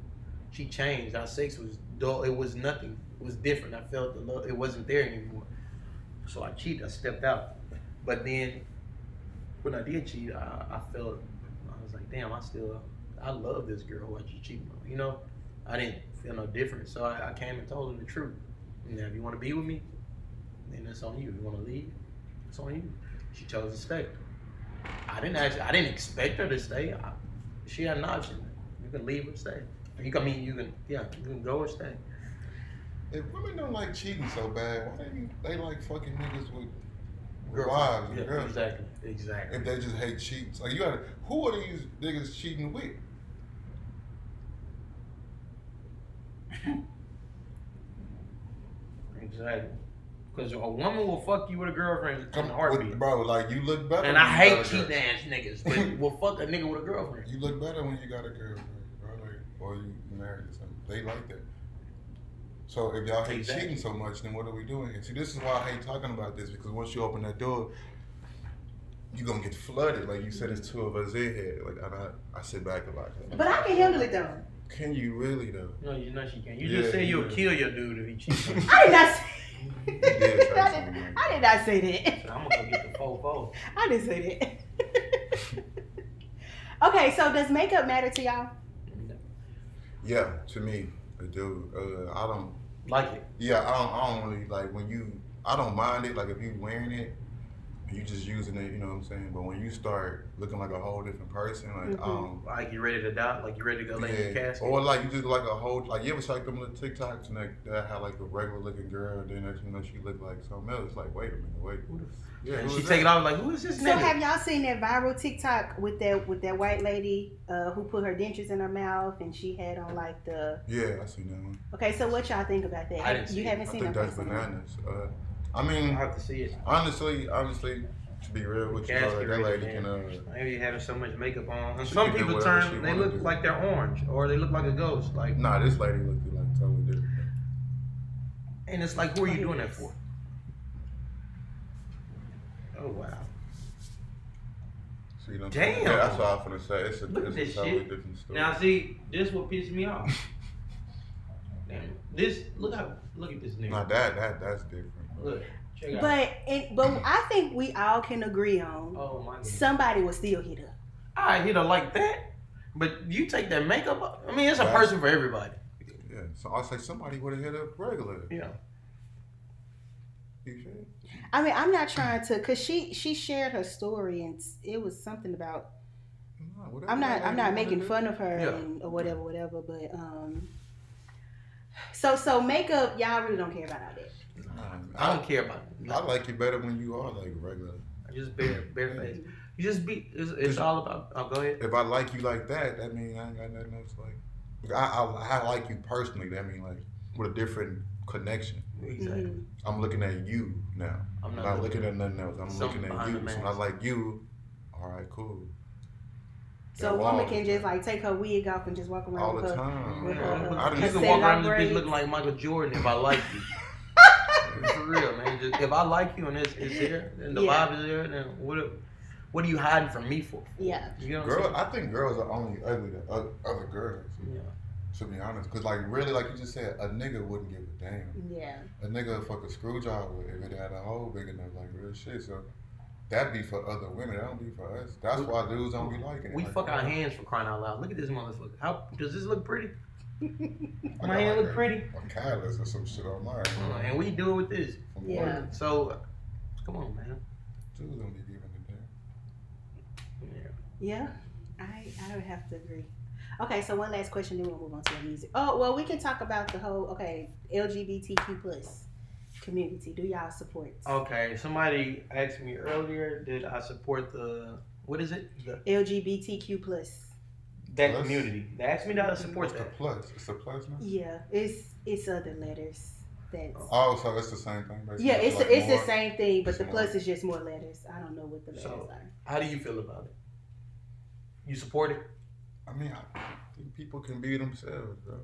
She changed. Our sex was dull. It was nothing. It was different. I felt the love. It wasn't there anymore. So I cheated. I stepped out. But then when I did cheat, I, I felt I was like, damn, I still I love this girl who I just cheated on. You know, I didn't feel no different. So I, I came and told her the truth. Now, if you want to be with me, then that's on you. If you want to leave, it's on you. She chose to stay. I didn't actually. I didn't expect her to stay. I, she had an option. You can leave or stay. You can I mean you can yeah you can go or stay. If women don't like cheating so bad, why they they like fucking niggas with, Girlfriend. wives Yeah, girls? exactly, exactly. If they just hate cheats, like you gotta, who are these niggas cheating with? Exactly. Because a woman will fuck you with a girlfriend in Come a on, heartbeat. with, bro. Like you look better. And when I you hate got a cheating ass niggas, but will fuck a nigga with a girlfriend. You look better when you got a girlfriend, bro. Like, or you married or something. They like that. So if y'all hate Exactly. cheating so much, then what are we doing here? See, this is why I hate talking about this because once you open that door, you're gonna get flooded. Like you said, it's two of us in here. Like I, I sit back a lot. But I can handle it though. Can you really though? No, you know she can't. You Yeah, just say you'll yeah. kill your dude if he cheats on you. I did not say. did I, did, I did not say that. So I'm gonna go get the fofo. I didn't say that. okay, so does makeup matter to y'all? Yeah, to me, it do. Uh, I don't. Like it. Yeah, I don't, I don't really like when you. I don't mind it. Like if you wearing it, and you just using it. You know what I'm saying. But when you start looking like a whole different person, like Mhm. um, Like you ready to die? Like you ready to go lay in the yeah. casket? or like you just like a whole like you ever saw like them little TikToks and like that had like a regular looking girl, and then next you know she looked like something else. It's like wait a minute, wait. Who the Yeah, and she is take it off like, who is this So nigga? have y'all seen that viral TikTok with that with that white lady uh, who put her dentures in her mouth and she had on like the Yeah, I seen that one. Okay, so what y'all think about that? I didn't see you it. haven't I seen think that that's person? bananas. Uh, I I mean, have to see it. honestly, honestly, to be real with you, brother, that lady can. Uh, Maybe having so much makeup on. And some people turn, they look do. like they're orange or they look like a ghost. Like, nah, this lady looked like totally different. and it's like, who are you doing that for? Oh wow. See I'm Damn. Yeah, that's what I was gonna say. It's a, Look at it's this a totally shit. different story. Now see, this what pissed me off. Damn, this look how look at this nigga. Nah, that that that's different. Look. But it, but I think we all can agree on oh my god. somebody will still hit her. I hit her like that, but you take that makeup. off. I mean, it's a person for everybody. Yeah, so I'll say somebody would have hit up regular. Yeah. You feel? I mean, I'm not trying to, cause she she shared her story and it was something about. Nah, I'm not I'm not making fun of her Yeah. and, or whatever whatever, but um. So so makeup, y'all really don't care about all that. Nah, I don't care about it. I like you better when you are like regular. Just bare bare face. You just be. It's, it's all about. Oh, go ahead. If I like you like that, that means I ain't got nothing else like. I, I, I like you personally. That mean like with a different connection. Exactly. Mhm. I'm looking at you now. I'm I'm not, not looking at nothing else. I'm looking at you. the So when. I like you, all right, cool. So a woman can just like take her wig off and just walk around all with the time. with Yeah, her- I you done- can walk around this bitch looking like Michael Jordan if I like you. For real, man. Just, if I like you and it's, it's there, and the Yeah. vibe is there, then what? What are you hiding from me for? Yeah. You know Girl, I'm think girls are only ugly to other, other girls. saying? Yeah. To be honest, because like really, like you just said, a nigga wouldn't give a damn. Yeah. A nigga would fuck a screw job if it had a hole big enough, like real shit. So that be for other women. That don't be for us. That's We- why dudes don't be liking it. We Like, fuck our hands for crying out loud. Look at this motherfucker. How does this look pretty? Got My hand like look a- pretty. A catalyst or some shit on mine. Uh, and we do it with this. From Yeah. work. So, come on, man. Dudes don't be giving a damn. Yeah. Yeah. I I would have to agree. Okay, so one last question, then we'll move on to the music. Oh, well, we can talk about the whole okay LGBTQ plus community. Do y'all support Okay, somebody asked me earlier, did I support the what is it? The, LGBTQ plus? That Plus? community. They asked me to support What's the that. plus? It's a plus now? Yeah, it's it's other letters. That's Oh, so it's the same thing, basically. yeah, it's like it's more- the same thing, but the more- plus is just more letters. I don't know what the letters So- are. How do you feel about it? You support it? I mean, I think people can be themselves, bro.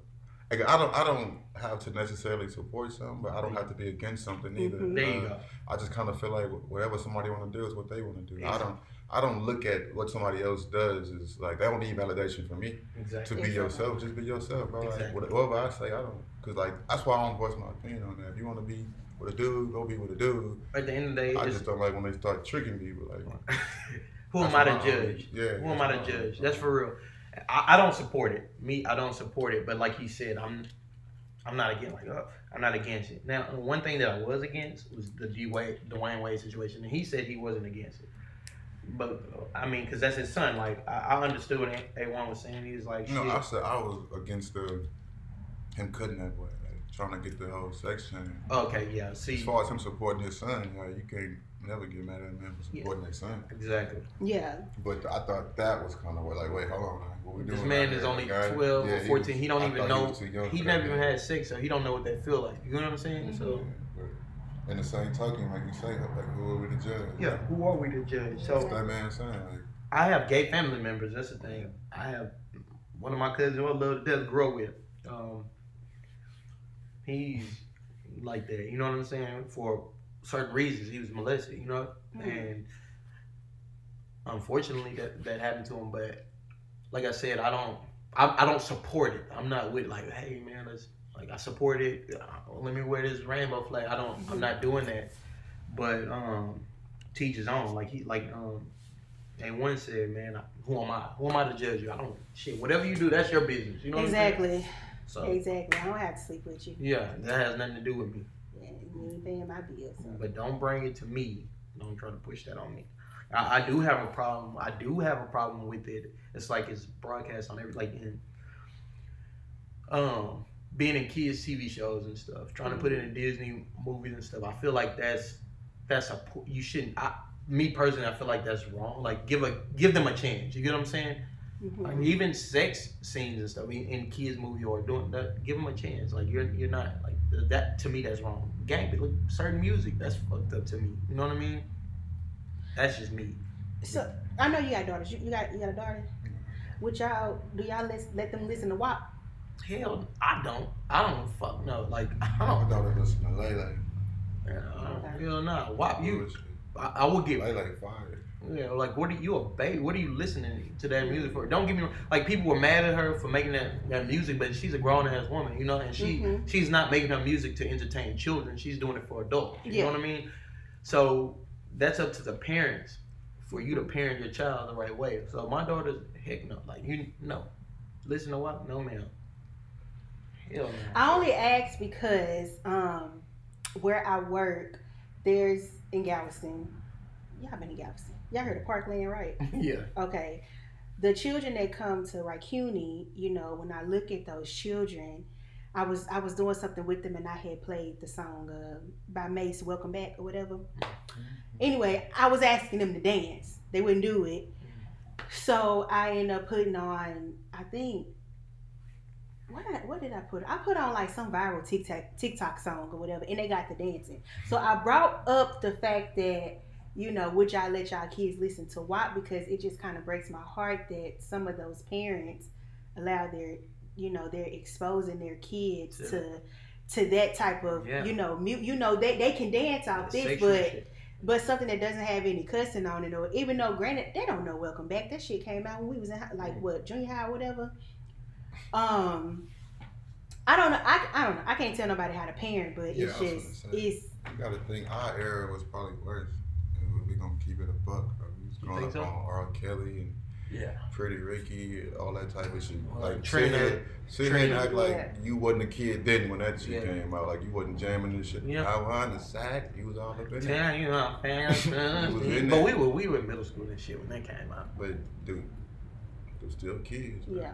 Like, I don't, I don't have to necessarily support something, but I don't have to be against something either. Mhm. There you Uh, go. I just kind of feel like whatever somebody want to do is what they want to do. I don't, I don't look at what somebody else does as like they don't need validation from me to be Exactly. yourself. Just be yourself, bro. Like, whatever I say, I don't, cause like that's why I don't voice my opinion on that. If you want to be with a dude, go be with a dude. At the end of the day, I just don't like when they start tricking people. Like, who am I to own- judge? Yeah. Who am I to judge? That's for real. I, I don't support it. Me, I don't support it. But like he said, I'm I'm not against like uh, I'm not against it. Now, one thing that I was against was the D Wade, Dwyane Wade situation, and he said he wasn't against it. But I mean, because that's his son. Like I, I understood what Aye One was saying. He was like, No, shit. I said I was against the him cutting that boy, like, trying to get the whole sex section. okay, yeah. See, As far as him supporting his son, like, you can't never get mad at him for supporting his son. exactly. Yeah, But I thought that was kind of like, wait, hold on, like, what we doing? This man out is only guy? 12 Yeah, or he 14. was- He don't I even know. was too young He never even had sex, so he don't know what that feel like. You know what I'm saying? Mm-hmm. So Yeah, but in the same token, like you say, like, who are we to judge? yeah, who are we to judge? So What's So that man saying? Like, I have gay family members. That's the thing. I have one of my cousins who I love to death, grow with. Um, he's like that. You know what I'm saying? For certain reasons, he was molested. You know, Mhm. and unfortunately, that that happened to him. But like I said, I don't. I, I don't support it. I'm not with like, hey man, let's like I support it. Uh, Let me wear this rainbow flag. I don't. I'm not doing that. But um, teach his own. Like he like um, and one said, man, who am I? Who am I to judge you? I don't shit. Whatever you do, that's your business. You know exactly? So exactly. I don't have to sleep with you. yeah, that has nothing to do with me. Yeah, you ain't paying my bills. so. But don't bring it to me. Don't try to push that on me. I, I do have a problem. I do have a problem with it. It's like it's broadcast on every like in um being in kids TV shows and stuff, trying to put it in Disney movies and stuff. I feel like that's that's a you shouldn't. I, me personally, I feel like that's wrong. Like give a give them a chance. You get what I'm saying? Mhm. Like even sex scenes and stuff in, in kids movie or doing that, give them a chance. Like you're you're not like that to me. That's wrong. Gang, like certain music that's fucked up to me. You know what I mean? That's just me. So I know you got daughters. You, you got you got a daughter. Would y'all do y'all let let them listen to WAP? Hell, I don't. I don't fuck no. Like I my don't. My daughter listen to Lele. I don't Okay. hell no. Wop you. I, I would get. Lele fire. Yeah, like what are you a baby? What are you listening to that music for? Don't get me. Like people were mad at her for making that, that music, but she's a grown ass woman, you know, and she Mhm. she's not making her music to entertain children. She's doing it for adults. You Yeah. know what I mean? So that's up to the parents for you to parent your child the right way. So my daughter's heck no, like you no, listen to what? No ma'am. Hell no. I only ask because um, where I work, there's in Galveston. Y'all been in Galveston. Y'all heard of Parkland, right? yeah. Okay. The children that come to Raikuni, you know, when I look at those children, I was I was doing something with them and I had played the song uh, by Mase, Welcome Back or whatever. Anyway, I was asking them to dance. They wouldn't do it. So I ended up putting on, I think, what did I, what did I put? I put on like some viral TikTok TikTok song or whatever, and they got the dancing. So I brought up the fact that you know, would y'all let y'all kids listen to WAP because it just kind of breaks my heart that some of those parents allow their, you know, they're exposing their kids Yeah. to to that type of, Yeah. you know, mu- you know, they, they can dance off this, but shit. but something that doesn't have any cussing on it, or even though granted they don't know Welcome Back, that shit came out when we was in like what junior high or whatever. Um, I don't know. I, I don't know. I can't tell nobody how to parent, but Yeah, it's just say. it's You gotta think our era was probably worse. And we gonna keep it a buck. Bro. We was growing up so? on R. Kelly and Yeah. Pretty Ricky all that type of shit. Well, Like Trina- sit here, sit and act like Yeah. you wasn't a kid then when that shit Yeah. came out. Like you wasn't jamming this shit. Yeah. I won the sack. You was all up in it. Tell you how fast. It was in but there. we were we were in middle school and shit when that came out. But dude, they're still kids. bro. yeah.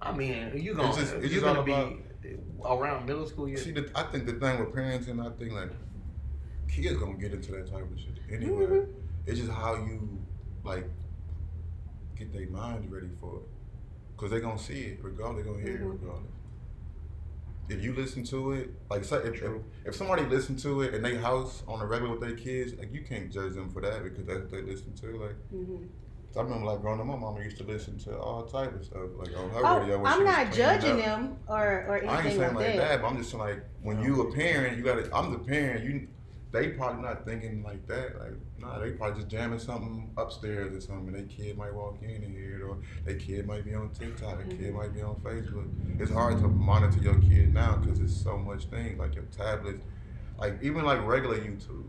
I mean, you gonna just- it's you're just gonna all be around middle school. You're, See, the, I think the thing with parents and I think like kids gonna get into that type of shit anyway. Mhm. It's just how you like get their minds ready for it, cause they gonna see it regardless. They gonna hear Mhm. it regardless. If you listen to it, like if, if if somebody listen to it in their house on a regular with their kids, like you can't judge them for that because that's what they listen to. Like Mhm. I remember like growing up, my mama used to listen to all type of stuff like on her Oh, radio. I'm not judging up. them or or anything. I ain't saying like, like that. but I'm just saying like when you a parent, you gotta. I'm the parent. You, they probably not thinking like that. Like nah, they probably just jamming something upstairs or something. And their kid might walk in and hear it, or their kid might be on TikTok. Their kid Mhm. might be on Facebook. It's hard to monitor your kid now because it's so much things like your tablets, like even like regular YouTube.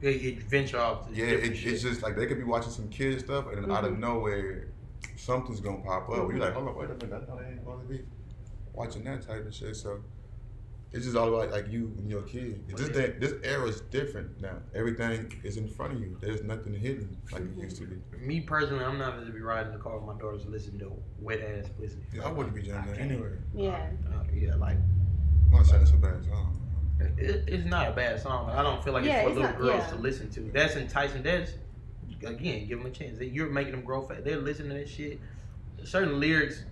You, you venture off. To Yeah, it, shit. it's just like they could be watching some kid stuff, and then out of Mhm. nowhere, something's gonna pop up. You're like, hold on, wait a minute, that's how they ain't supposed to be watching that type of shit. So it's just all about like you and your kid. It's just that this era is different now. Everything is in front of you. There's nothing hidden like it used to be. Me personally, I'm not gonna be riding the car with my daughters listening to wet ass pussy. Yeah, I wouldn't be doing that anyway. Yeah. Uh, yeah, like I'm not saying it's a bad song. It, it's not a bad song. I don't feel like Yeah, it's for it's little not- girls yeah. to listen to. That's enticing. That's again, give them a chance. You're making them grow fast. They're listening to that shit. Certain lyrics,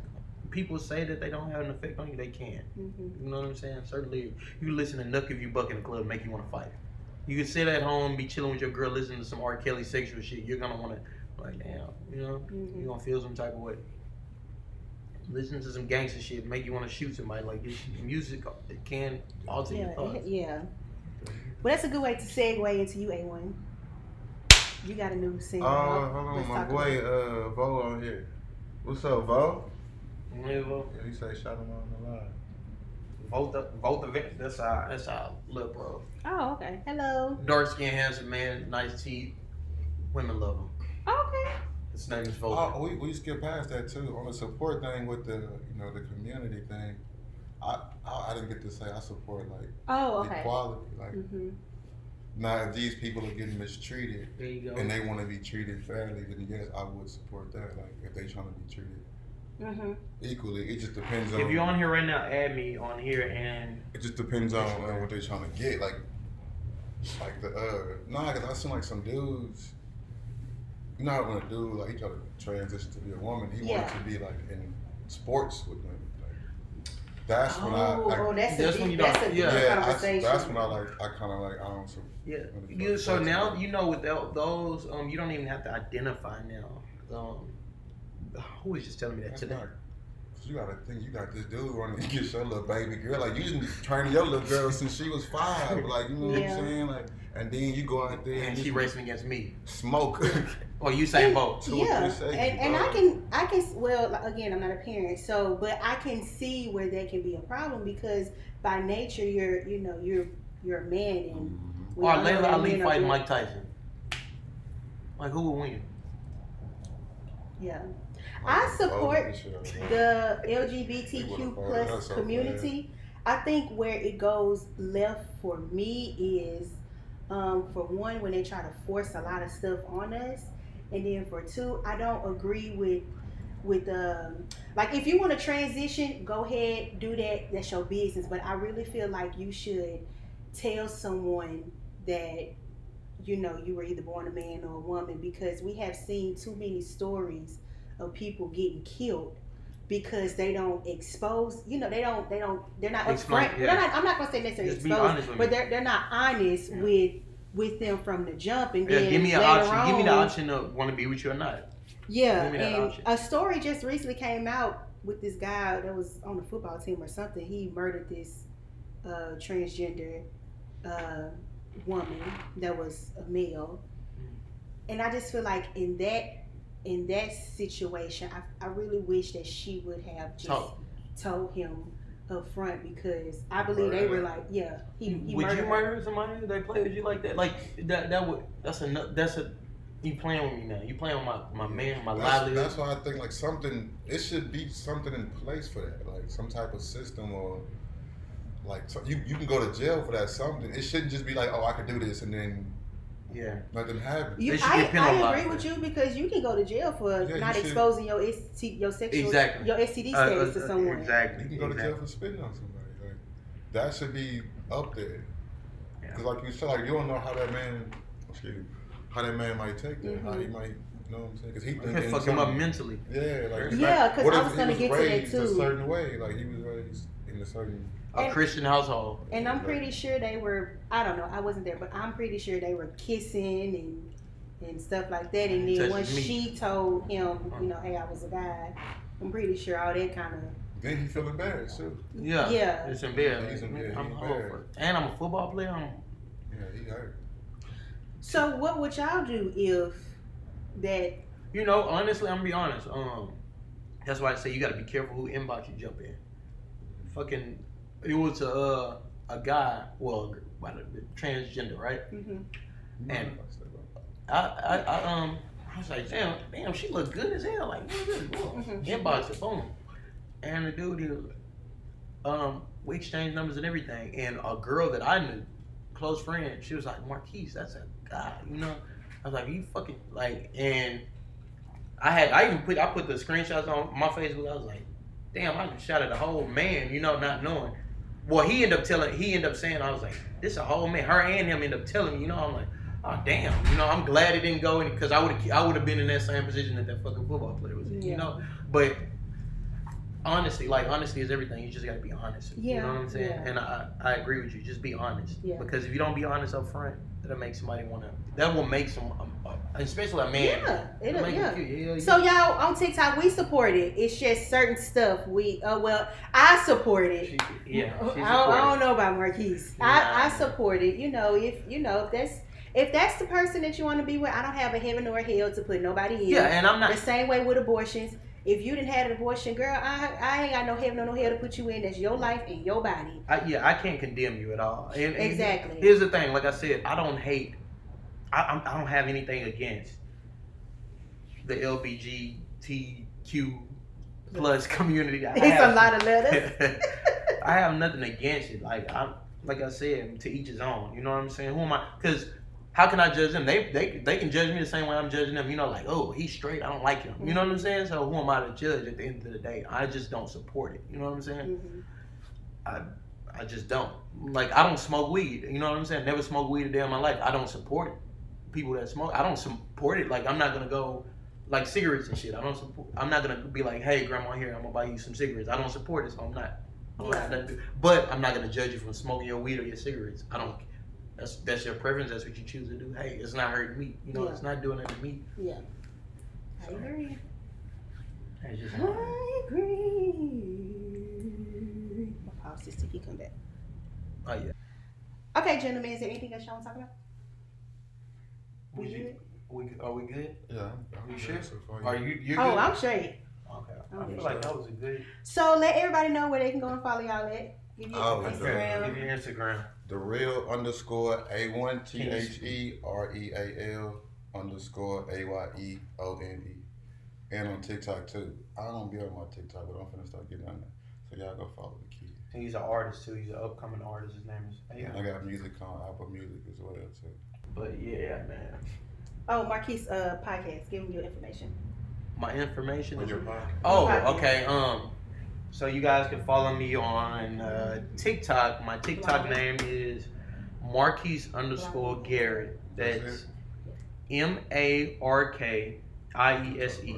people say that they don't have an effect on you. They can. Mhm. You know what I'm saying? Certain lyrics. You listen to Knuck if you buck in the club, make you want to fight. You can sit at home, be chilling with your girl, listening to some R. Kelly sexual shit. You're gonna want to, like, damn, you know, Mhm. you're gonna feel some type of way. Listen to some gangster shit, make you want to shoot somebody. Like this music, it can alter your Yeah, thoughts. yeah. Well, that's a good way to segue into you, Aye One. You got a new single. Oh, huh? hold on, Let's my boy uh Vo on here. What's up, Vo? Yeah, well, Yeah, he say shout him on the line. vote the vote the vet. That's our that's our little bro. Oh, okay. Hello. Dark skin, handsome man, nice teeth. Women love him. Okay. His name is Vote. Oh, we, we skip past that too on the support thing with the you know the community thing. I I, I didn't get to say I support like Oh, okay. equality. Like hmm now, if these people are getting mistreated there you go. and they want to be treated fairly, then yes, I would support that. Like if they're trying to be treated hmm equally, it just depends on. if you're on here right now, add me on here and it just depends on uh, what they're trying to get. Like like the uh nah, cause I seen like some dudes. You know how when a dude like he tried to transition to be a woman, he Yeah. wanted to be like in sports with women. Like, that's when I Oh, like, oh, that's, That's a when you that's don't- a deep yeah. yeah, I, conversation. that's when I like I kind of like I don't. So, yeah. You, so now you know with tho- those um you don't even have to identify now. Um, who was just telling me that that's today? not. You gotta think you got this dude running to get your little baby girl. Like you been training your little girl since she was five. Like you know what I'm saying? Like and then you go out there And and she racing against me. smoke. Or you say both. Yeah, seconds, and, and. I can, I can. Well, again, I'm not a parent, so but I can see where that can be a problem because by nature, you're, you know, you're, you're a man, and Mhm. we Or all know Laila that Ali fighting Mike Tyson. Like who would win? Yeah, I support this shit out there. the LGBTQ plus community. I think where it goes left for me is, um, for one, when they try to force a lot of stuff on us, and then for two, I don't agree with with um like if you want to transition, go ahead, do that. That's your business. But I really feel like you should tell someone that you know you were either born a man or a woman because we have seen too many stories of people getting killed because they don't expose you know they don't they don't they're not Explain, upfront yeah. they're not i'm not gonna say necessarily Just exposed but they're they're not honest Yeah. with with them from the jump and Yeah, then give me an option. Give me the option of want to be with you or not. yeah, Give me that and option. a story just recently came out with this guy that was on the football team or something. He murdered this uh, transgender uh, woman that was a male, and I just feel like in that in that situation, I, I really wish that she would have just Talk. told him up front because I believe they were like, yeah, he, he would murdered you her. murder somebody that play with you like that? Like that? That would. That's a. That's a. You playing with me now? You playing with my my man, my That's, livelihood? that's why I think like something. It should be something in place for that, like some type of system or like so you you can go to jail for that something. It shouldn't just be like oh I could do this and then Yeah. Let them have it. You, They should I, get penalized I agree with you because you can go to jail for Yeah, not should. exposing your ST, your sexual Exactly. your STD Uh, status uh, to someone. Exactly. You can go to exactly. jail for spitting on somebody. Like that should be up there. Yeah. Because like you said, like you don't know how that man, excuse me, how that man might take that. How he might, you know what I'm saying? Because he It thinking fuck him up mentally. Yeah, like Yeah, 'cause what I if was gonna get to that raised A too. certain way, like he was raised in a certain. A And- Christian household. And I'm pretty sure they were. I don't know. I wasn't there, but I'm pretty sure they were kissing and and stuff like that. And then Touching once she told him, you know, hey, I was a guy. I'm pretty sure all that kind of. Then he feel embarrassed too. Yeah. Yeah. It's embarrassing. He's em- I'm he's a whole embarrassed. And I'm a football player. I'm, Yeah, he hurt. So what would y'all do if that? you know, honestly, I'm gonna be honest. Um, that's why I say you gotta be careful who inbox you jump in. Fucking, it was a uh, a guy, well, transgender, right? mhm. And- I, I, I um, I was like, damn, damn, she look good as hell. Like, what is this? Boom. Mhm. Inbox it, boom. And the dude, he was, um, we exchanged numbers and everything. And a girl that I knew, close friend, she was like, Markies, that's a guy, you know. I was like, you fucking like, and I had, I even put, I put the screenshots on my Facebook. I was like, damn, I just shot at a whole man, you know, not knowing. Well, he ended up telling, he ended up saying, I was like, this a whole man. Her and him ended up telling me, you know, I'm like, oh damn, you know, I'm glad it didn't go in because I would have, I would have been in that same position that that fucking football player was in, Yeah. you know. But honestly, like honesty is everything. You just got to be honest. Yeah. You know what I'm saying? yeah. And I, I agree with you. Just be honest. Yeah. Because if you don't be honest up front, that'll make somebody want to. That will make some, um, uh, especially a man. Yeah, it'll, make yeah. feel- yeah, yeah. So y'all on TikTok, we support it. It's just certain stuff we. Uh, well, I support it. She, yeah, I don't, I don't know about Markies. Nah. I, I support it. You know, if you know if that's if that's the person that you want to be with, I don't have a heaven or a hell to put nobody in. Yeah, and I'm not The same way with abortions. If you didn't have an abortion, girl, I I ain't got no heaven or no hell to put you in. That's your life and your body. I, yeah, I can't condemn you at all. And, and Exactly. Here's the thing. Like I said, I don't hate. I, I'm- don't have anything against the LBGTQ plus community. I It's a lot of letters. I have nothing against it. Like I'm, like I said, to each his own. You know what I'm saying? Who am I? Because how can I judge them? They they they can judge me the same way I'm judging them. You know, like oh he's straight. I don't like him. You know what I'm saying? So who am I to judge at the end of the day? I just don't support it. You know what I'm saying? Mhm. I I just don't. Like I don't smoke weed. You know what I'm saying? Never smoked weed a day in my life. I don't support people that smoke. I don't support it. Like I'm not gonna go like cigarettes and shit. I don't support. I'm not gonna be like, hey, grandma, here, I'm gonna buy you some cigarettes. I don't support it, so I'm not. I'm not but I'm not gonna judge you from smoking your weed or your cigarettes. I don't. That's that's your preference. That's what you choose to do. Hey, it's not hurting me. You know, Yeah. it's not doing it to me. Yeah. I agree. It's just, I agree. My pause this till he come back. oh yeah. Okay, gentlemen, is there anything else y'all want to talk about? We We, good? we are we good? Yeah, I'm, I'm You sure? So far, Are yeah. you you? Oh, good? I'm straight. Okay. I'm I good. feel like that was a good. So let everybody know where they can go and follow y'all at. Give you Oh, Okay. Instagram. Give your Instagram. The real underscore A one T H E R E A L underscore A Y E O N E. And on TikTok too. I don't be on my TikTok, but I'm finna start getting on there. So y'all go follow the kid. He's an artist too. He's an upcoming artist. His name is. And I got music on Apple Music as well too. But yeah, man. Oh, Markies uh, podcast. Give them your information. My information On is. your podcast. Oh, okay. Um, so you guys can follow me on uh, TikTok. My TikTok Blogger. name is Markies underscore Garrett. That's M A R K I E S E.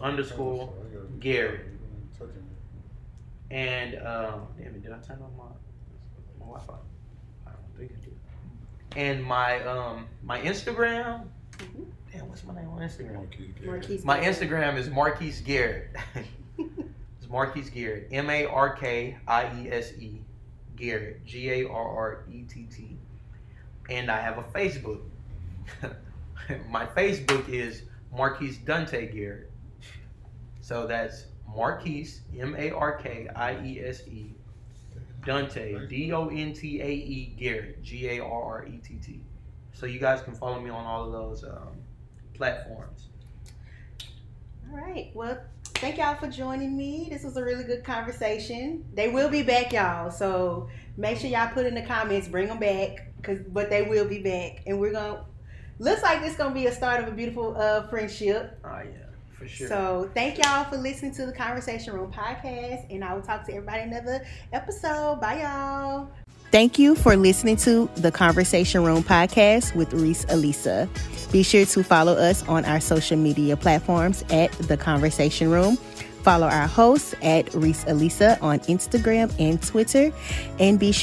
underscore Garrett. And um, damn it, did I turn on my my Wi-Fi? I don't think I did. And my um my Instagram. Mhm. Damn, what's my name on Instagram? Markies. My Instagram is Markies Garrett. Markies Garrett. M A R K I E S E Garrett. G A R R E T T. And I have a Facebook. My Facebook is Markies Dontae Garrett. So that's Markies M A R K I E S E Dontae D O N T A E Garrett G A R R E T T. So you guys can follow me on all of those um, platforms. All right. Well, thank y'all for joining me. This was a really good conversation. They will be back, y'all. So make sure y'all put in the comments, bring them back, cause but they will be back, and we're gonna looks like it's gonna be a start of a beautiful uh, friendship. Oh yeah, for sure. So thank y'all for listening to the Conversation Room podcast, and I will talk to everybody in another episode. Bye, y'all. Thank you for listening to the Conversation Room podcast with Reese Elisa. Be sure to follow us on our social media platforms at the Conversation Room. Follow our hosts at Reese Elisa on Instagram and Twitter, and be sure